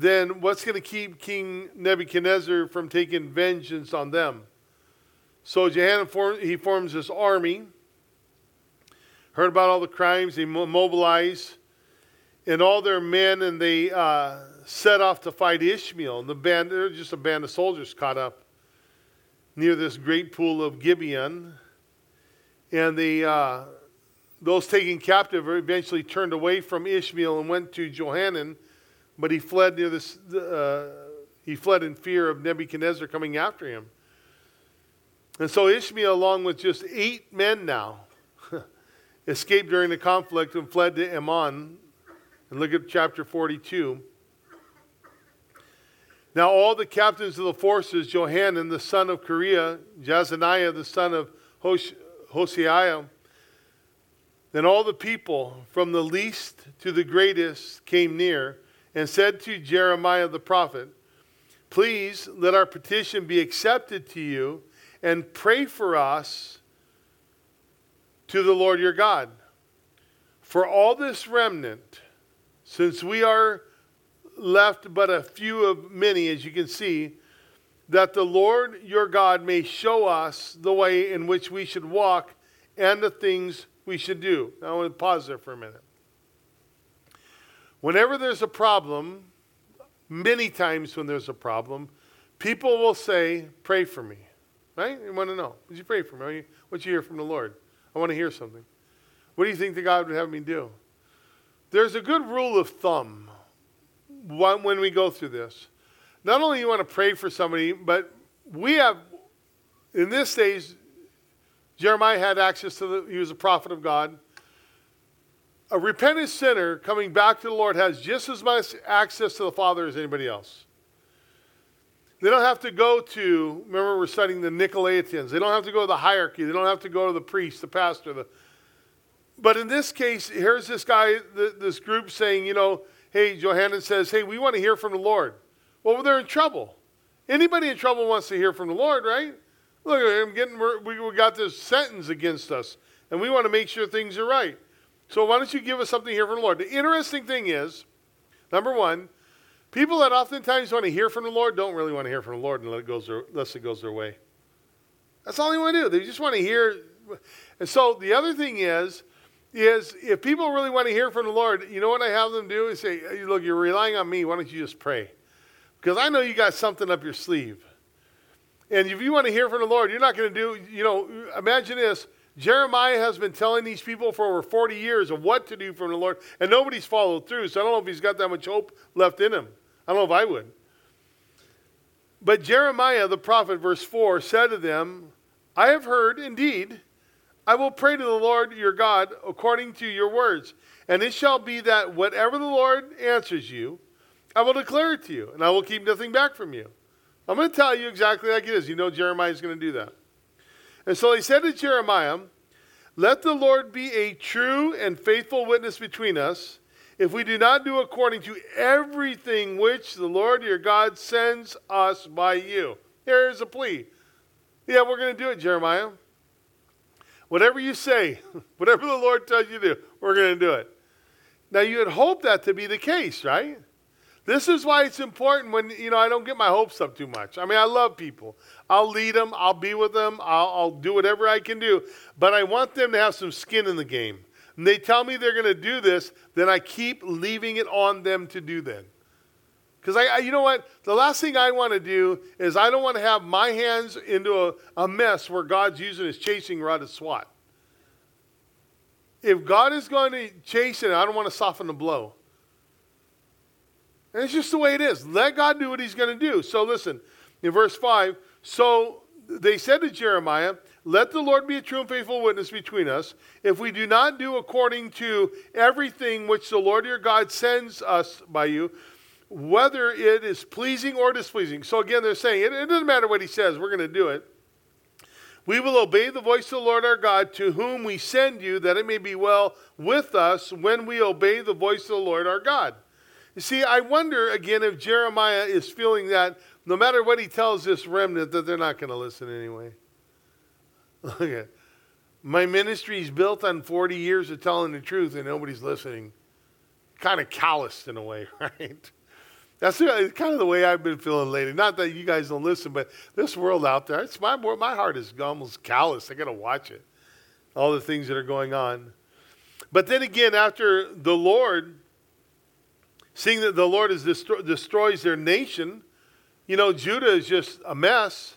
then what's going to keep King Nebuchadnezzar from taking vengeance on them? So Johanan form, he forms this army. Heard about all the crimes, he mobilized, and all their men, and they uh, set off to fight Ishmael. And the band, they're just a band of soldiers caught up near this great pool of Gibeon. And the, uh, those taken captive eventually turned away from Ishmael and went to Johanan, but he fled near this. Uh, he fled in fear of Nebuchadnezzar coming after him. And so Ishmael, along with just eight men now, escaped during the conflict and fled to Ammon. And look at chapter 42. Now all the captains of the forces, Johanan the son of Kareah, Jezaniah the son of Hosh- then all the people, from the least to the greatest, came near and said to Jeremiah the prophet, Please let our petition be accepted to you and pray for us to the Lord your God. For all this remnant, since we are left but a few of many, as you can see, that the Lord your God may show us the way in which we should walk and the things we should do. Now, I want to pause there for a minute. Whenever there's a problem, many times when there's a problem, people will say, Pray for me. Right? You want to know. Would you pray for me? What you hear from the Lord? I want to hear something. What do you think that God would have me do? There's a good rule of thumb when we go through this. Not only you want to pray for somebody, but we have, in this days, Jeremiah had access to the, he was a prophet of God. A repentant sinner coming back to the Lord has just as much access to the Father as anybody else. They don't have to go to, remember we're studying the Nicolaitans. They don't have to go to the hierarchy. They don't have to go to the priest, the pastor. The, but in this case, here's this guy, this group saying, you know, hey, Johanan says, hey, we want to hear from the Lord. Well, they're in trouble. Anybody in trouble wants to hear from the Lord, right? Look, I'm getting, we, we got this sentence against us, and we want to make sure things are right. So why don't you give us something here from the Lord? The interesting thing is, number one, people that oftentimes want to hear from the Lord don't really want to hear from the Lord unless it goes their, unless it goes their way. That's all they want to do. They just want to hear. And so the other thing is, is if people really want to hear from the Lord, you know what I have them do is say, look, you're relying on me. Why don't you just pray? Because I know you got something up your sleeve. And if you want to hear from the Lord, you're not going to do, you know, imagine this. Jeremiah has been telling these people for over 40 years of what to do from the Lord, and nobody's followed through. So I don't know if he's got that much hope left in him. I don't know if I would. But Jeremiah the prophet, verse 4, said to them, I have heard, indeed, I will pray to the Lord your God according to your words. And it shall be that whatever the Lord answers you, I will declare it to you, and I will keep nothing back from you. I'm going to tell you exactly like it is. You know Jeremiah is going to do that. And so he said to Jeremiah, Let the Lord be a true and faithful witness between us, if we do not do according to everything which the Lord your God sends us by you. Here's a plea. Yeah, we're going to do it, Jeremiah. Whatever you say, whatever the Lord tells you to do, we're going to do it. Now, you would hope that to be the case, right? This is why it's important when, you know, I don't get my hopes up too much. I mean, I love people. I'll lead them, I'll be with them, I'll, I'll do whatever I can do, but I want them to have some skin in the game. And they tell me they're going to do this, then I keep leaving it on them to do that. Because I, I, you know what? The last thing I want to do is I don't want to have my hands into a, a mess where God's using his chasing rod to swat. If God is going to chase it, I don't want to soften the blow. And it's just the way it is. Let God do what he's going to do. So listen, in verse 5, so they said to Jeremiah, Let the Lord be a true and faithful witness between us. If we do not do according to everything which the Lord your God sends us by you, whether it is pleasing or displeasing. So again, they're saying it, it doesn't matter what he says, we're going to do it. We will obey the voice of the Lord our God, to whom we send you, that it may be well with us when we obey the voice of the Lord our God. You see, I wonder again if Jeremiah is feeling that no matter what he tells this remnant, that they're not going to listen anyway. My ministry is built on 40 years of telling the truth, and nobody's listening. Kind of calloused in a way, right? That's kind of the way I've been feeling lately. Not that you guys don't listen, but this world out there, it's my, my heart is almost callous. I got to watch it. All the things that are going on. But then again, after the Lord, seeing that the Lord is destro- destroys their nation, you know, Judah is just a mess.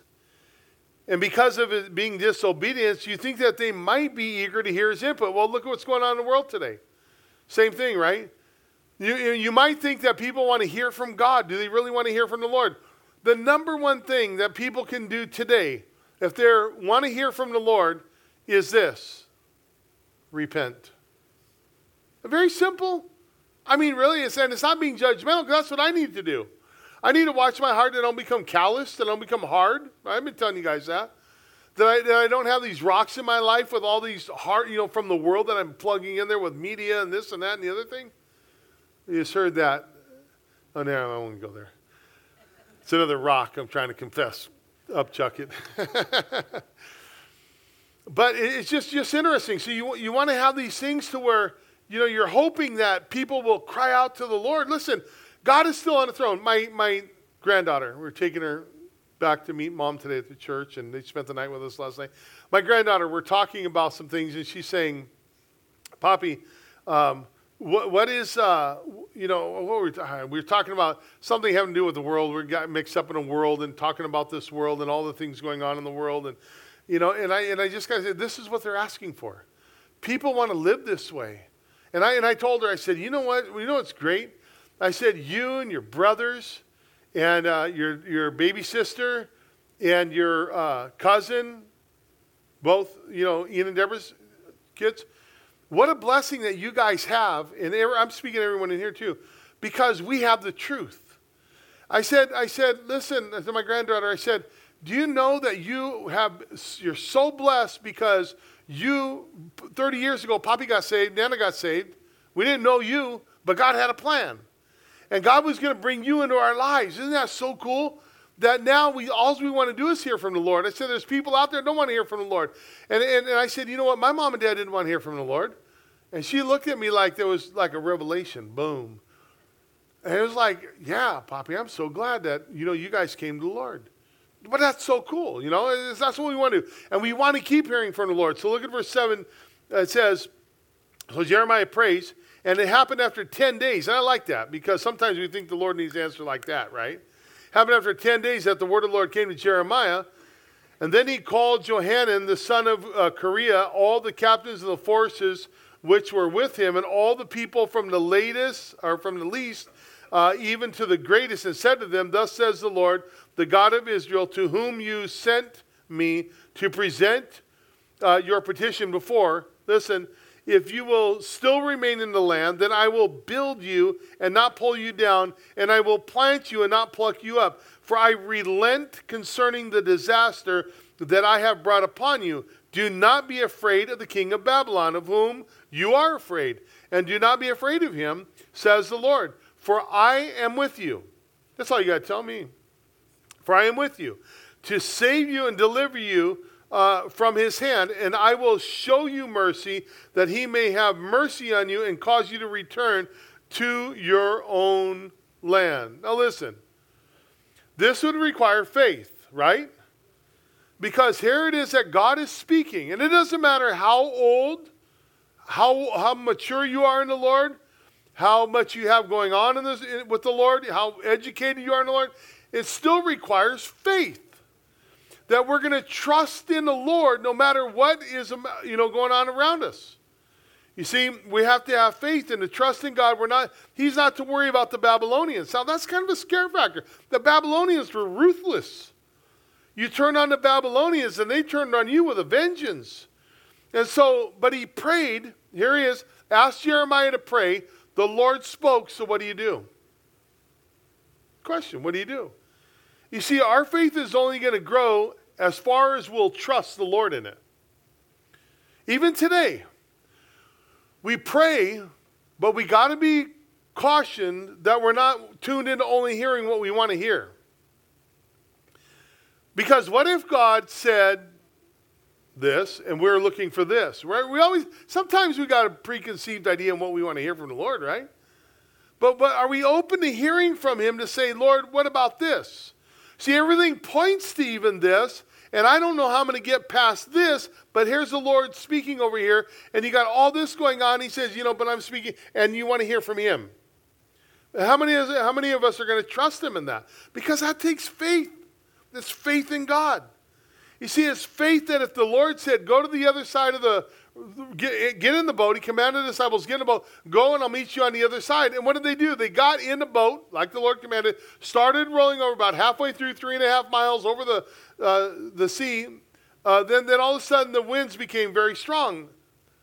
And because of it being disobedience, you think that they might be eager to hear his input. Well, look at what's going on in the world today. Same thing, right? You, you might think that people want to hear from God. Do they really want to hear from the Lord? The number one thing that people can do today, if they want to hear from the Lord, is this repent. Very simple. I mean, really, it's, and it's not being judgmental because that's what I need to do. I need to watch my heart that I don't become callous, that I don't become hard. I've been telling you guys that. That I, that I don't have these rocks in my life with all these heart, you know, from the world that I'm plugging in there with media and this and that and the other thing. You just heard that. Oh, no, I won't go there. It's another rock I'm trying to confess. Upchuck it. but it's just, just interesting. So you, you want to have these things to where, you know, you're hoping that people will cry out to the Lord. Listen, God is still on the throne. My, my granddaughter, we're taking her back to meet mom today at the church, and they spent the night with us last night. My granddaughter, we're talking about some things, and she's saying, Poppy, um, what, what is, uh, you know, what were we, uh, we were talking about something having to do with the world. We got mixed up in a world and talking about this world and all the things going on in the world. And, you know, and I, and I just got to say, this is what they're asking for. People want to live this way. And I, and I told her, I said, you know what? You know what's great? I said, you and your brothers and uh, your, your baby sister and your uh, cousin, both, you know, Ian and Deborah's kids, what a blessing that you guys have, and I'm speaking to everyone in here too, because we have the truth. I said, I said, listen to my granddaughter, I said, do you know that you have, you're so blessed because you, 30 years ago, Poppy got saved, Nana got saved. We didn't know you, but God had a plan. And God was going to bring you into our lives. Isn't that so cool? That now we all we want to do is hear from the Lord. I said, there's people out there don't want to hear from the Lord. And, and, and I said, you know what? My mom and dad didn't want to hear from the Lord. And she looked at me like there was like a revelation. Boom. And it was like, yeah, Poppy, I'm so glad that, you know, you guys came to the Lord. But that's so cool, you know, that's what we want to do. And we want to keep hearing from the Lord. So look at verse 7. It says, So Jeremiah prays, and it happened after 10 days. And I like that because sometimes we think the Lord needs to answer like that, right? Happened after 10 days that the word of the Lord came to Jeremiah. And then he called Johanan, the son of uh, Kareah, all the captains of the forces which were with him, and all the people from the latest, or from the least, uh, even to the greatest, and said to them, Thus says the Lord, the God of Israel, to whom you sent me to present uh, your petition before. Listen, if you will still remain in the land, then I will build you and not pull you down, and I will plant you and not pluck you up. For I relent concerning the disaster that I have brought upon you. Do not be afraid of the king of Babylon, of whom you are afraid. And do not be afraid of him, says the Lord, for I am with you. That's all you got to tell me. For I am with you to save you and deliver you uh, from his hand, and I will show you mercy that he may have mercy on you and cause you to return to your own land. Now, listen, this would require faith, right? Because here it is that God is speaking. And it doesn't matter how old, how, how mature you are in the Lord, how much you have going on in this, with the Lord, how educated you are in the Lord, it still requires faith. That we're going to trust in the Lord no matter what is you know going on around us. You see, we have to have faith and to trust in God. We're not, He's not to worry about the Babylonians. Now, that's kind of a scare factor. The Babylonians were ruthless. You turn on the Babylonians and they turned on you with a vengeance. And so, but he prayed. Here he is. Asked Jeremiah to pray. The Lord spoke. So, what do you do? Question What do you do? You see, our faith is only going to grow as far as we'll trust the Lord in it. Even today, we pray, but we got to be cautioned that we're not tuned into only hearing what we want to hear. Because what if God said this and we're looking for this, right? We always, sometimes we got a preconceived idea on what we want to hear from the Lord, right? But, but are we open to hearing from Him to say, Lord, what about this? See, everything points to even this, and I don't know how I'm going to get past this, but here's the Lord speaking over here, and you got all this going on. He says, you know, but I'm speaking, and you want to hear from Him. How many, is, how many of us are going to trust Him in that? Because that takes faith. It's faith in God. You see, it's faith that if the Lord said, go to the other side of the, get, get in the boat, he commanded the disciples, get in the boat, go and I'll meet you on the other side. And what did they do? They got in the boat, like the Lord commanded, started rolling over about halfway through three and a half miles over the, uh, the sea. Uh, then, then all of a sudden the winds became very strong.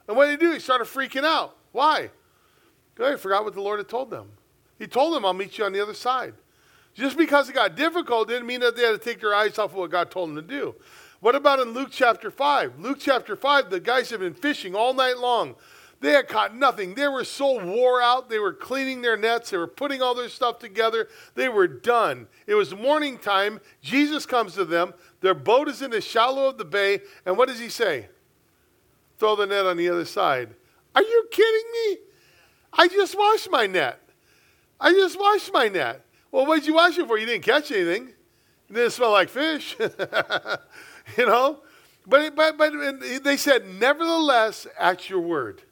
And what did he do? He started freaking out. Why? He forgot what the Lord had told them. He told them, I'll meet you on the other side. Just because it got difficult didn't mean that they had to take their eyes off of what God told them to do. What about in Luke chapter 5? Luke chapter 5, the guys have been fishing all night long. They had caught nothing. They were so wore out. They were cleaning their nets. They were putting all their stuff together. They were done. It was morning time. Jesus comes to them. Their boat is in the shallow of the bay. And what does he say? Throw the net on the other side. Are you kidding me? I just washed my net. I just washed my net. Well, what did you wash it for? You didn't catch anything. It didn't smell like fish. you know? But, but, but they said, nevertheless, at your word.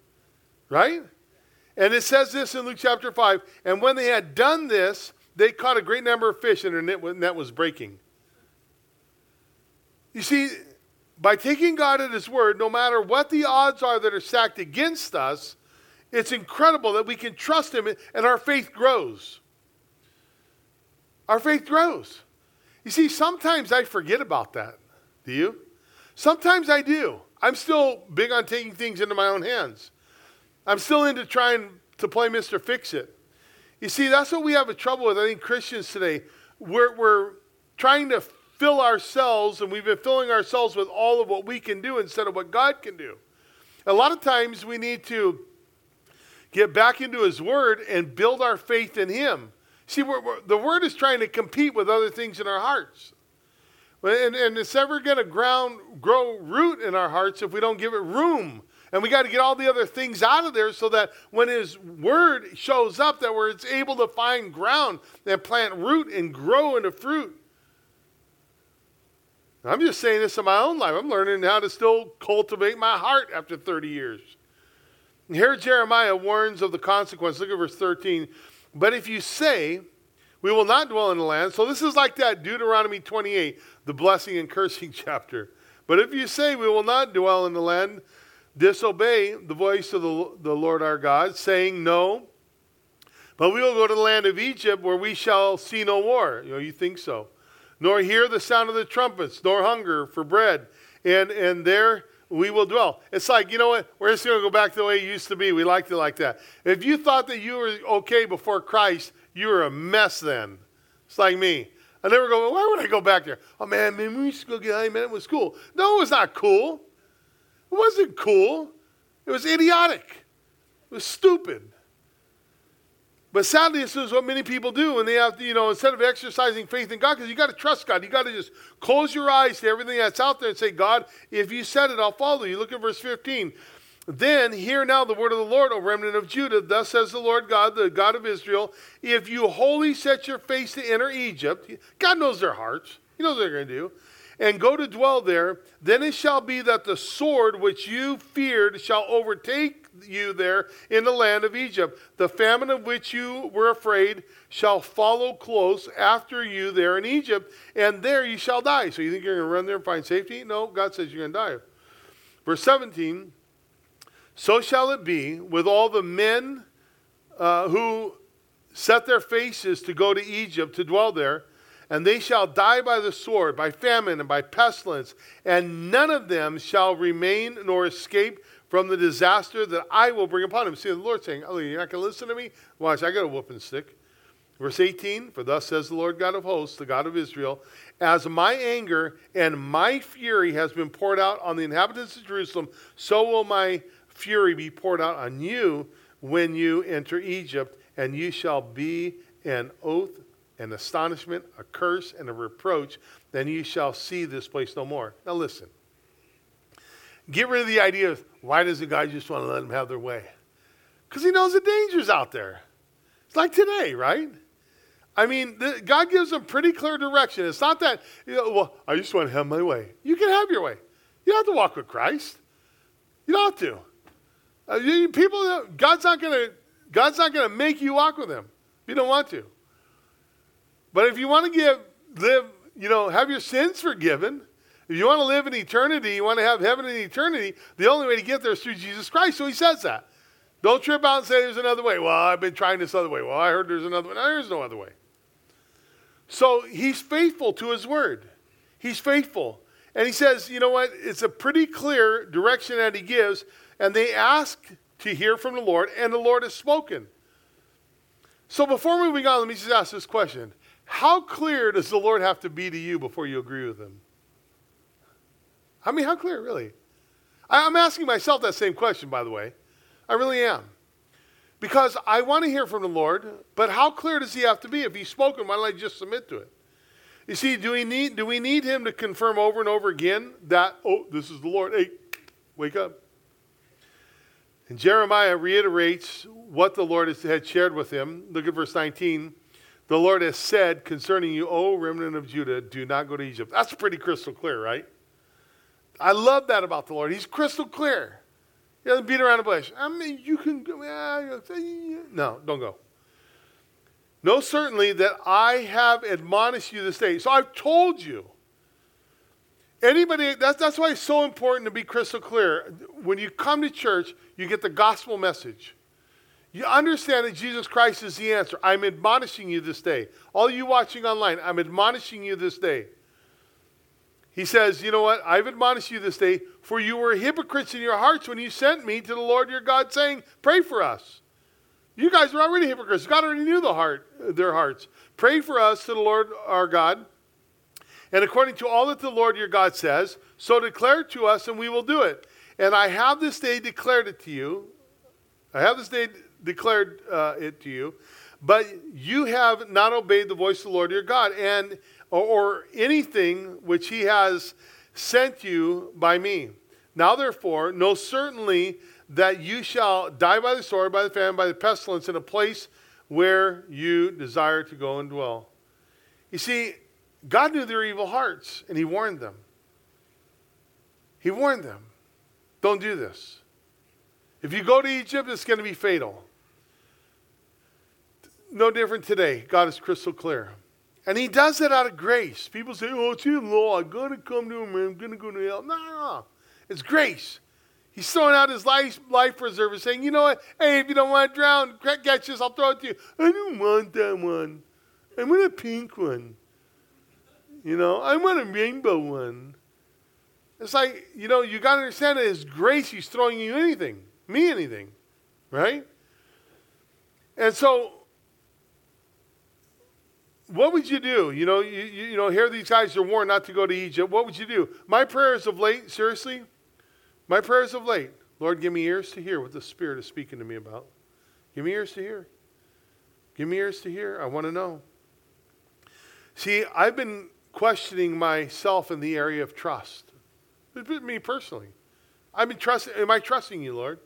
Right? And it says this in Luke chapter 5. And when they had done this, they caught a great number of fish and their net was breaking. You see, by taking God at His word, no matter what the odds are that are stacked against us, it's incredible that we can trust Him and our faith grows. Our faith grows. You see, sometimes I forget about that. Do you? Sometimes I do. I'm still big on taking things into my own hands. I'm still into trying to play Mr. Fix It. You see, that's what we have a trouble with, I think, Christians today. We're, we're trying to fill ourselves, and we've been filling ourselves with all of what we can do instead of what God can do. A lot of times we need to get back into His Word and build our faith in Him. See, we're, we're, the Word is trying to compete with other things in our hearts. And, and it's ever going to ground, grow root in our hearts if we don't give it room. And we got to get all the other things out of there so that when His Word shows up, that we're it's able to find ground and plant root and grow into fruit. I'm just saying this in my own life. I'm learning how to still cultivate my heart after 30 years. And here Jeremiah warns of the consequence. Look at verse 13. But if you say, we will not dwell in the land. So this is like that Deuteronomy 28, the blessing and cursing chapter. But if you say, we will not dwell in the land, disobey the voice of the, the Lord our God, saying, no, but we will go to the land of Egypt where we shall see no war. You know, you think so. Nor hear the sound of the trumpets, nor hunger for bread. And, and there we will dwell. It's like, you know what? We're just going to go back to the way it used to be. We liked it like that. If you thought that you were okay before Christ, you were a mess then. It's like me. I never go, why would I go back there? Oh man, man, we used to go get high, man. It was cool. No, it was not cool. It wasn't cool. It was idiotic. It was stupid. But sadly, this is what many people do, and they have to, you know, instead of exercising faith in God, because you got to trust God, you got to just close your eyes to everything that's out there and say, God, if you said it, I'll follow you. Look at verse 15. Then hear now the word of the Lord, O remnant of Judah. Thus says the Lord God, the God of Israel, if you wholly set your face to enter Egypt, God knows their hearts, He knows what they're going to do, and go to dwell there, then it shall be that the sword which you feared shall overtake you there in the land of Egypt. The famine of which you were afraid shall follow close after you there in Egypt, and there you shall die. So you think you're going to run there and find safety? No, God says you're going to die. Verse 17 So shall it be with all the men uh, who set their faces to go to Egypt to dwell there and they shall die by the sword, by famine, and by pestilence, and none of them shall remain nor escape from the disaster that I will bring upon them. See, the Lord saying, Oh, you're not going to listen to me? Watch, I got a whooping stick. Verse 18 For thus says the Lord God of hosts, the God of Israel, As my anger and my fury has been poured out on the inhabitants of Jerusalem, so will my fury be poured out on you when you enter Egypt, and you shall be an oath an astonishment, a curse, and a reproach, then you shall see this place no more. Now listen. Get rid of the idea of why does the guy just want to let them have their way? Because he knows the dangers out there. It's like today, right? I mean, the, God gives them pretty clear direction. It's not that, you know, well, I just want to have my way. You can have your way. You don't have to walk with Christ. You don't have to. Uh, people, God's not going to, God's not to make you walk with Him. If you don't want to. But if you want to give, live, you know, have your sins forgiven, if you want to live in eternity, you want to have heaven in eternity, the only way to get there is through Jesus Christ. So he says that. Don't trip out and say there's another way. Well, I've been trying this other way. Well, I heard there's another way. No, there's no other way. So he's faithful to his word. He's faithful. And he says, you know what? It's a pretty clear direction that he gives. And they ask to hear from the Lord, and the Lord has spoken. So before moving on, let me just ask this question how clear does the Lord have to be to you before you agree with him? I mean, how clear, really? I'm asking myself that same question, by the way. I really am. Because I want to hear from the Lord, but how clear does he have to be? If he's spoken, why don't I just submit to it? You see, do we need, do we need him to confirm over and over again that, oh, this is the Lord? Hey, wake up. And Jeremiah reiterates what the Lord had shared with him. Look at verse 19. The Lord has said concerning you, O remnant of Judah, do not go to Egypt. That's pretty crystal clear, right? I love that about the Lord. He's crystal clear. He doesn't beat around the bush. I mean, you can go. No, don't go. Know certainly that I have admonished you this day. So I've told you. Anybody, that's, that's why it's so important to be crystal clear. When you come to church, you get the gospel message. You understand that Jesus Christ is the answer. I'm admonishing you this day. All you watching online, I'm admonishing you this day. He says, You know what? I've admonished you this day, for you were hypocrites in your hearts when you sent me to the Lord your God, saying, Pray for us. You guys were already hypocrites. God already knew the heart, their hearts. Pray for us to the Lord our God. And according to all that the Lord your God says, so declare to us, and we will do it. And I have this day declared it to you. I have this day declared uh, it to you, but you have not obeyed the voice of the Lord your God, and or, or anything which He has sent you by me. Now, therefore, know certainly that you shall die by the sword, by the famine, by the pestilence, in a place where you desire to go and dwell. You see, God knew their evil hearts, and He warned them. He warned them. Don't do this. If you go to Egypt, it's going to be fatal. No different today. God is crystal clear. And he does it out of grace. People say, oh, it's him, law. I'm going to come to him. I'm going to go to hell. No, no, no. It's grace. He's throwing out his life, life preserver, saying, you know what? Hey, if you don't want to drown, catch this, I'll throw it to you. I don't want that one. I want a pink one. You know, I want a rainbow one. It's like, you know, you got to understand that His grace, He's throwing you anything, me anything, right? And so what would you do? You know, you, you know, here these guys are warned not to go to Egypt. What would you do? My prayers of late, seriously, my prayers of late, Lord, give me ears to hear what the Spirit is speaking to me about. Give me ears to hear. Give me ears to hear. I want to know. See, I've been questioning myself in the area of trust. Me personally. Been trusting, am I trusting you, Lord?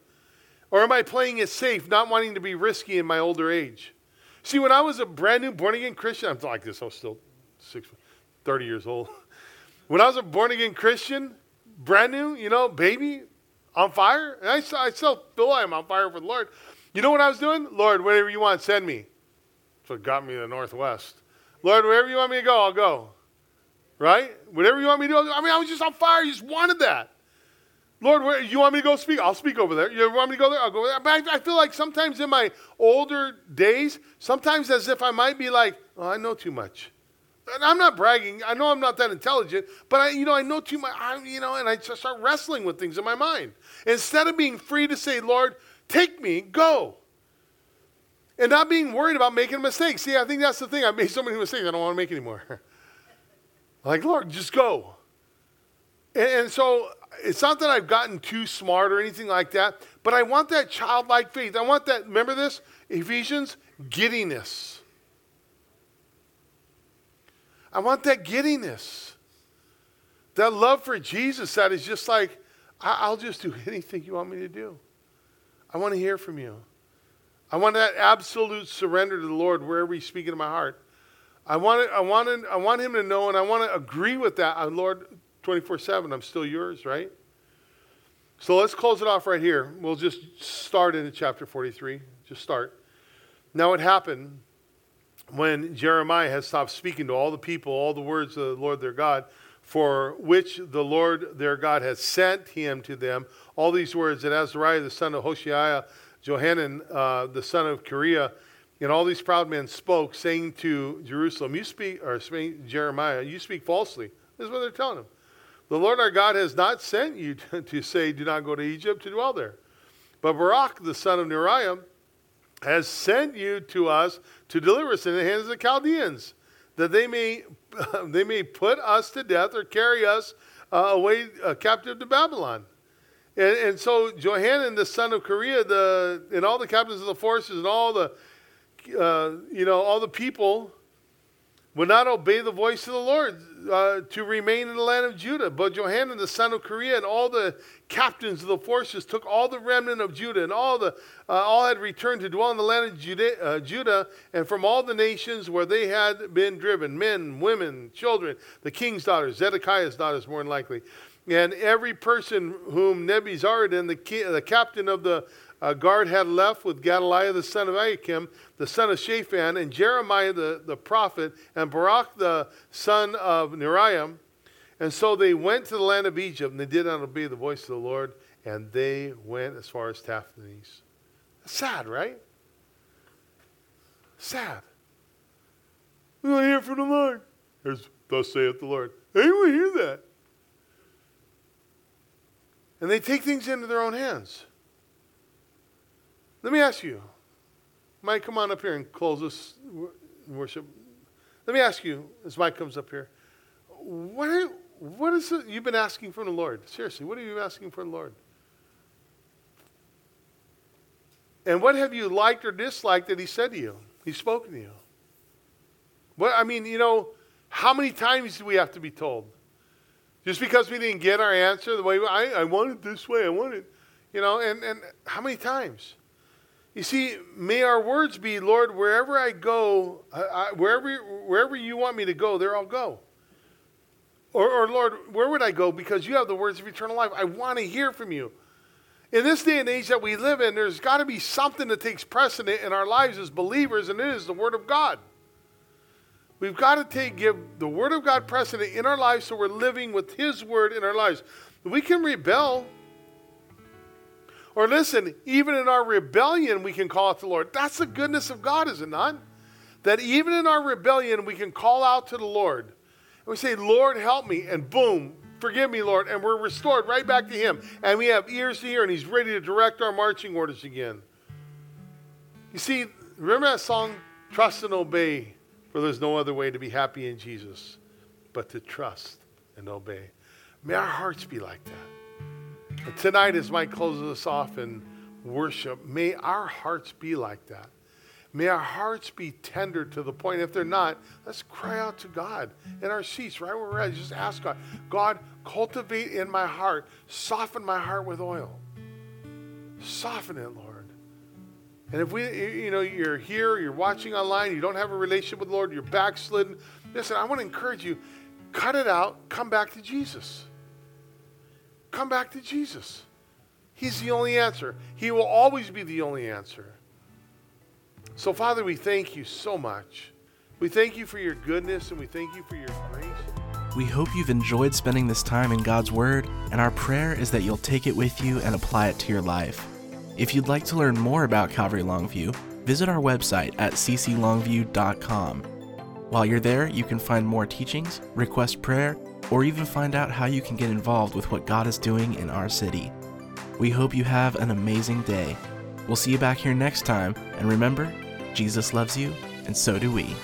Or am I playing it safe, not wanting to be risky in my older age? See, when I was a brand new born again Christian, I'm like this, I was still six, 30 years old. When I was a born again Christian, brand new, you know, baby, On fire? And I, I still feel I'm on fire for the Lord. You know what I was doing? Lord, whatever you want, send me. That's what got me to the Northwest. Lord, wherever you want me to go, I'll go. Right? Whatever you want me to do. I mean, I was just on fire. You just wanted that. Lord, where, you want me to go speak? I'll speak over there. You want me to go there? I'll go there. But I, I feel like sometimes in my older days, sometimes as if I might be like, oh, I know too much. And I'm not bragging. I know I'm not that intelligent, but I, you know, I know too much. I, you know, and I just start wrestling with things in my mind instead of being free to say, "Lord, take me, go," and not being worried about making a mistake. See, I think that's the thing. I made so many mistakes. I don't want to make anymore. like, Lord, just go. And, and so it's not that I've gotten too smart or anything like that, but I want that childlike faith. I want that. Remember this, Ephesians, giddiness. I want that giddiness. That love for Jesus that is just like, I'll just do anything you want me to do. I want to hear from you. I want that absolute surrender to the Lord wherever He's speaking to my heart. I want, I, want I want Him to know, and I want to agree with that. Uh, Lord, 24 7, I'm still yours, right? So let's close it off right here. We'll just start into chapter 43. Just start. Now, it happened when Jeremiah had stopped speaking to all the people, all the words of the Lord their God, for which the Lord their God had sent him to them, all these words that Azariah the son of Hoshaiah, Johanan uh, the son of Kareah, and all these proud men spoke, saying to Jerusalem, You speak, or Jeremiah, you speak falsely. This is what they're telling him. The Lord our God has not sent you to, to say, Do not go to Egypt to dwell there. But Baruch, the son of Neriah has sent you to us to deliver us in the hands of the Chaldeans, that they may, they may put us to death or carry us uh, away uh, captive to Babylon. And, and so Johanan, the son of Kareah, the, and all the captains of the forces and all the, uh, you know, all the people would not obey the voice of the Lord uh, to remain in the land of Judah. But Johanan, the son of Kareah, and all the captains of the forces took all the remnant of Judah, and all the uh, all had returned to dwell in the land of Judah, uh, Judah, and from all the nations where they had been driven, men, women, children, the king's daughters, Zedekiah's daughters, more than likely, and every person whom Nebuzaradan, the, the captain of the uh, guard had left with Gedaliah the son of Ahikam, the son of Shaphan, and Jeremiah the, the prophet, and Baruch the son of Neriah. And so they went to the land of Egypt, and they did not obey the voice of the Lord, and they went as far as Tahpanhes. Sad, right? Sad. We want to hear from the Lord. Here's thus saith the Lord. They will hear that. And they take things into their own hands. Let me ask you, Mike, come on up here and close this worship. Let me ask you, as Mike comes up here, what, what is it you've been asking from the Lord? Seriously, what are you asking from the Lord? And what have you liked or disliked that He said to you? He's spoken to you. What I mean, you know, how many times do we have to be told? Just because we didn't get our answer the way I, I want it this way, I want it, you know, and, and how many times? You see, may our words be, Lord, wherever I go, I, wherever, wherever you want me to go, there I'll go. Or, or, Lord, where would I go? Because you have the words of eternal life. I want to hear from you. In this day and age that we live in, there's got to be something that takes precedent in our lives as believers, and it is the Word of God. We've got to take, give the Word of God precedent in our lives so we're living with His Word in our lives. We can rebel or listen, even in our rebellion, we can call out to the Lord. That's the goodness of God, is it not? That even in our rebellion, we can call out to the Lord. And we say, Lord, help me. And boom, forgive me, Lord. And we're restored right back to Him. And we have ears to hear, and He's ready to direct our marching orders again. You see, remember that song, Trust and Obey, for there's no other way to be happy in Jesus but to trust and obey. May our hearts be like that. Tonight, as Mike closes us off in worship, may our hearts be like that. May our hearts be tender to the point, if they're not, let's cry out to God in our seats, right where we're at. Just ask God, God, cultivate in my heart, soften my heart with oil. Soften it, Lord. And if we, you know, you're here, you're watching online, you don't have a relationship with the Lord, you're backslidden, listen, I want to encourage you, cut it out, come back to Jesus. Come back to Jesus. He's the only answer. He will always be the only answer. So, Father, we thank you so much. We thank you for your goodness and we thank you for your grace. We hope you've enjoyed spending this time in God's Word, and our prayer is that you'll take it with you and apply it to your life. If you'd like to learn more about Calvary Longview, visit our website at cclongview.com. While you're there, you can find more teachings, request prayer, or even find out how you can get involved with what God is doing in our city. We hope you have an amazing day. We'll see you back here next time, and remember, Jesus loves you, and so do we.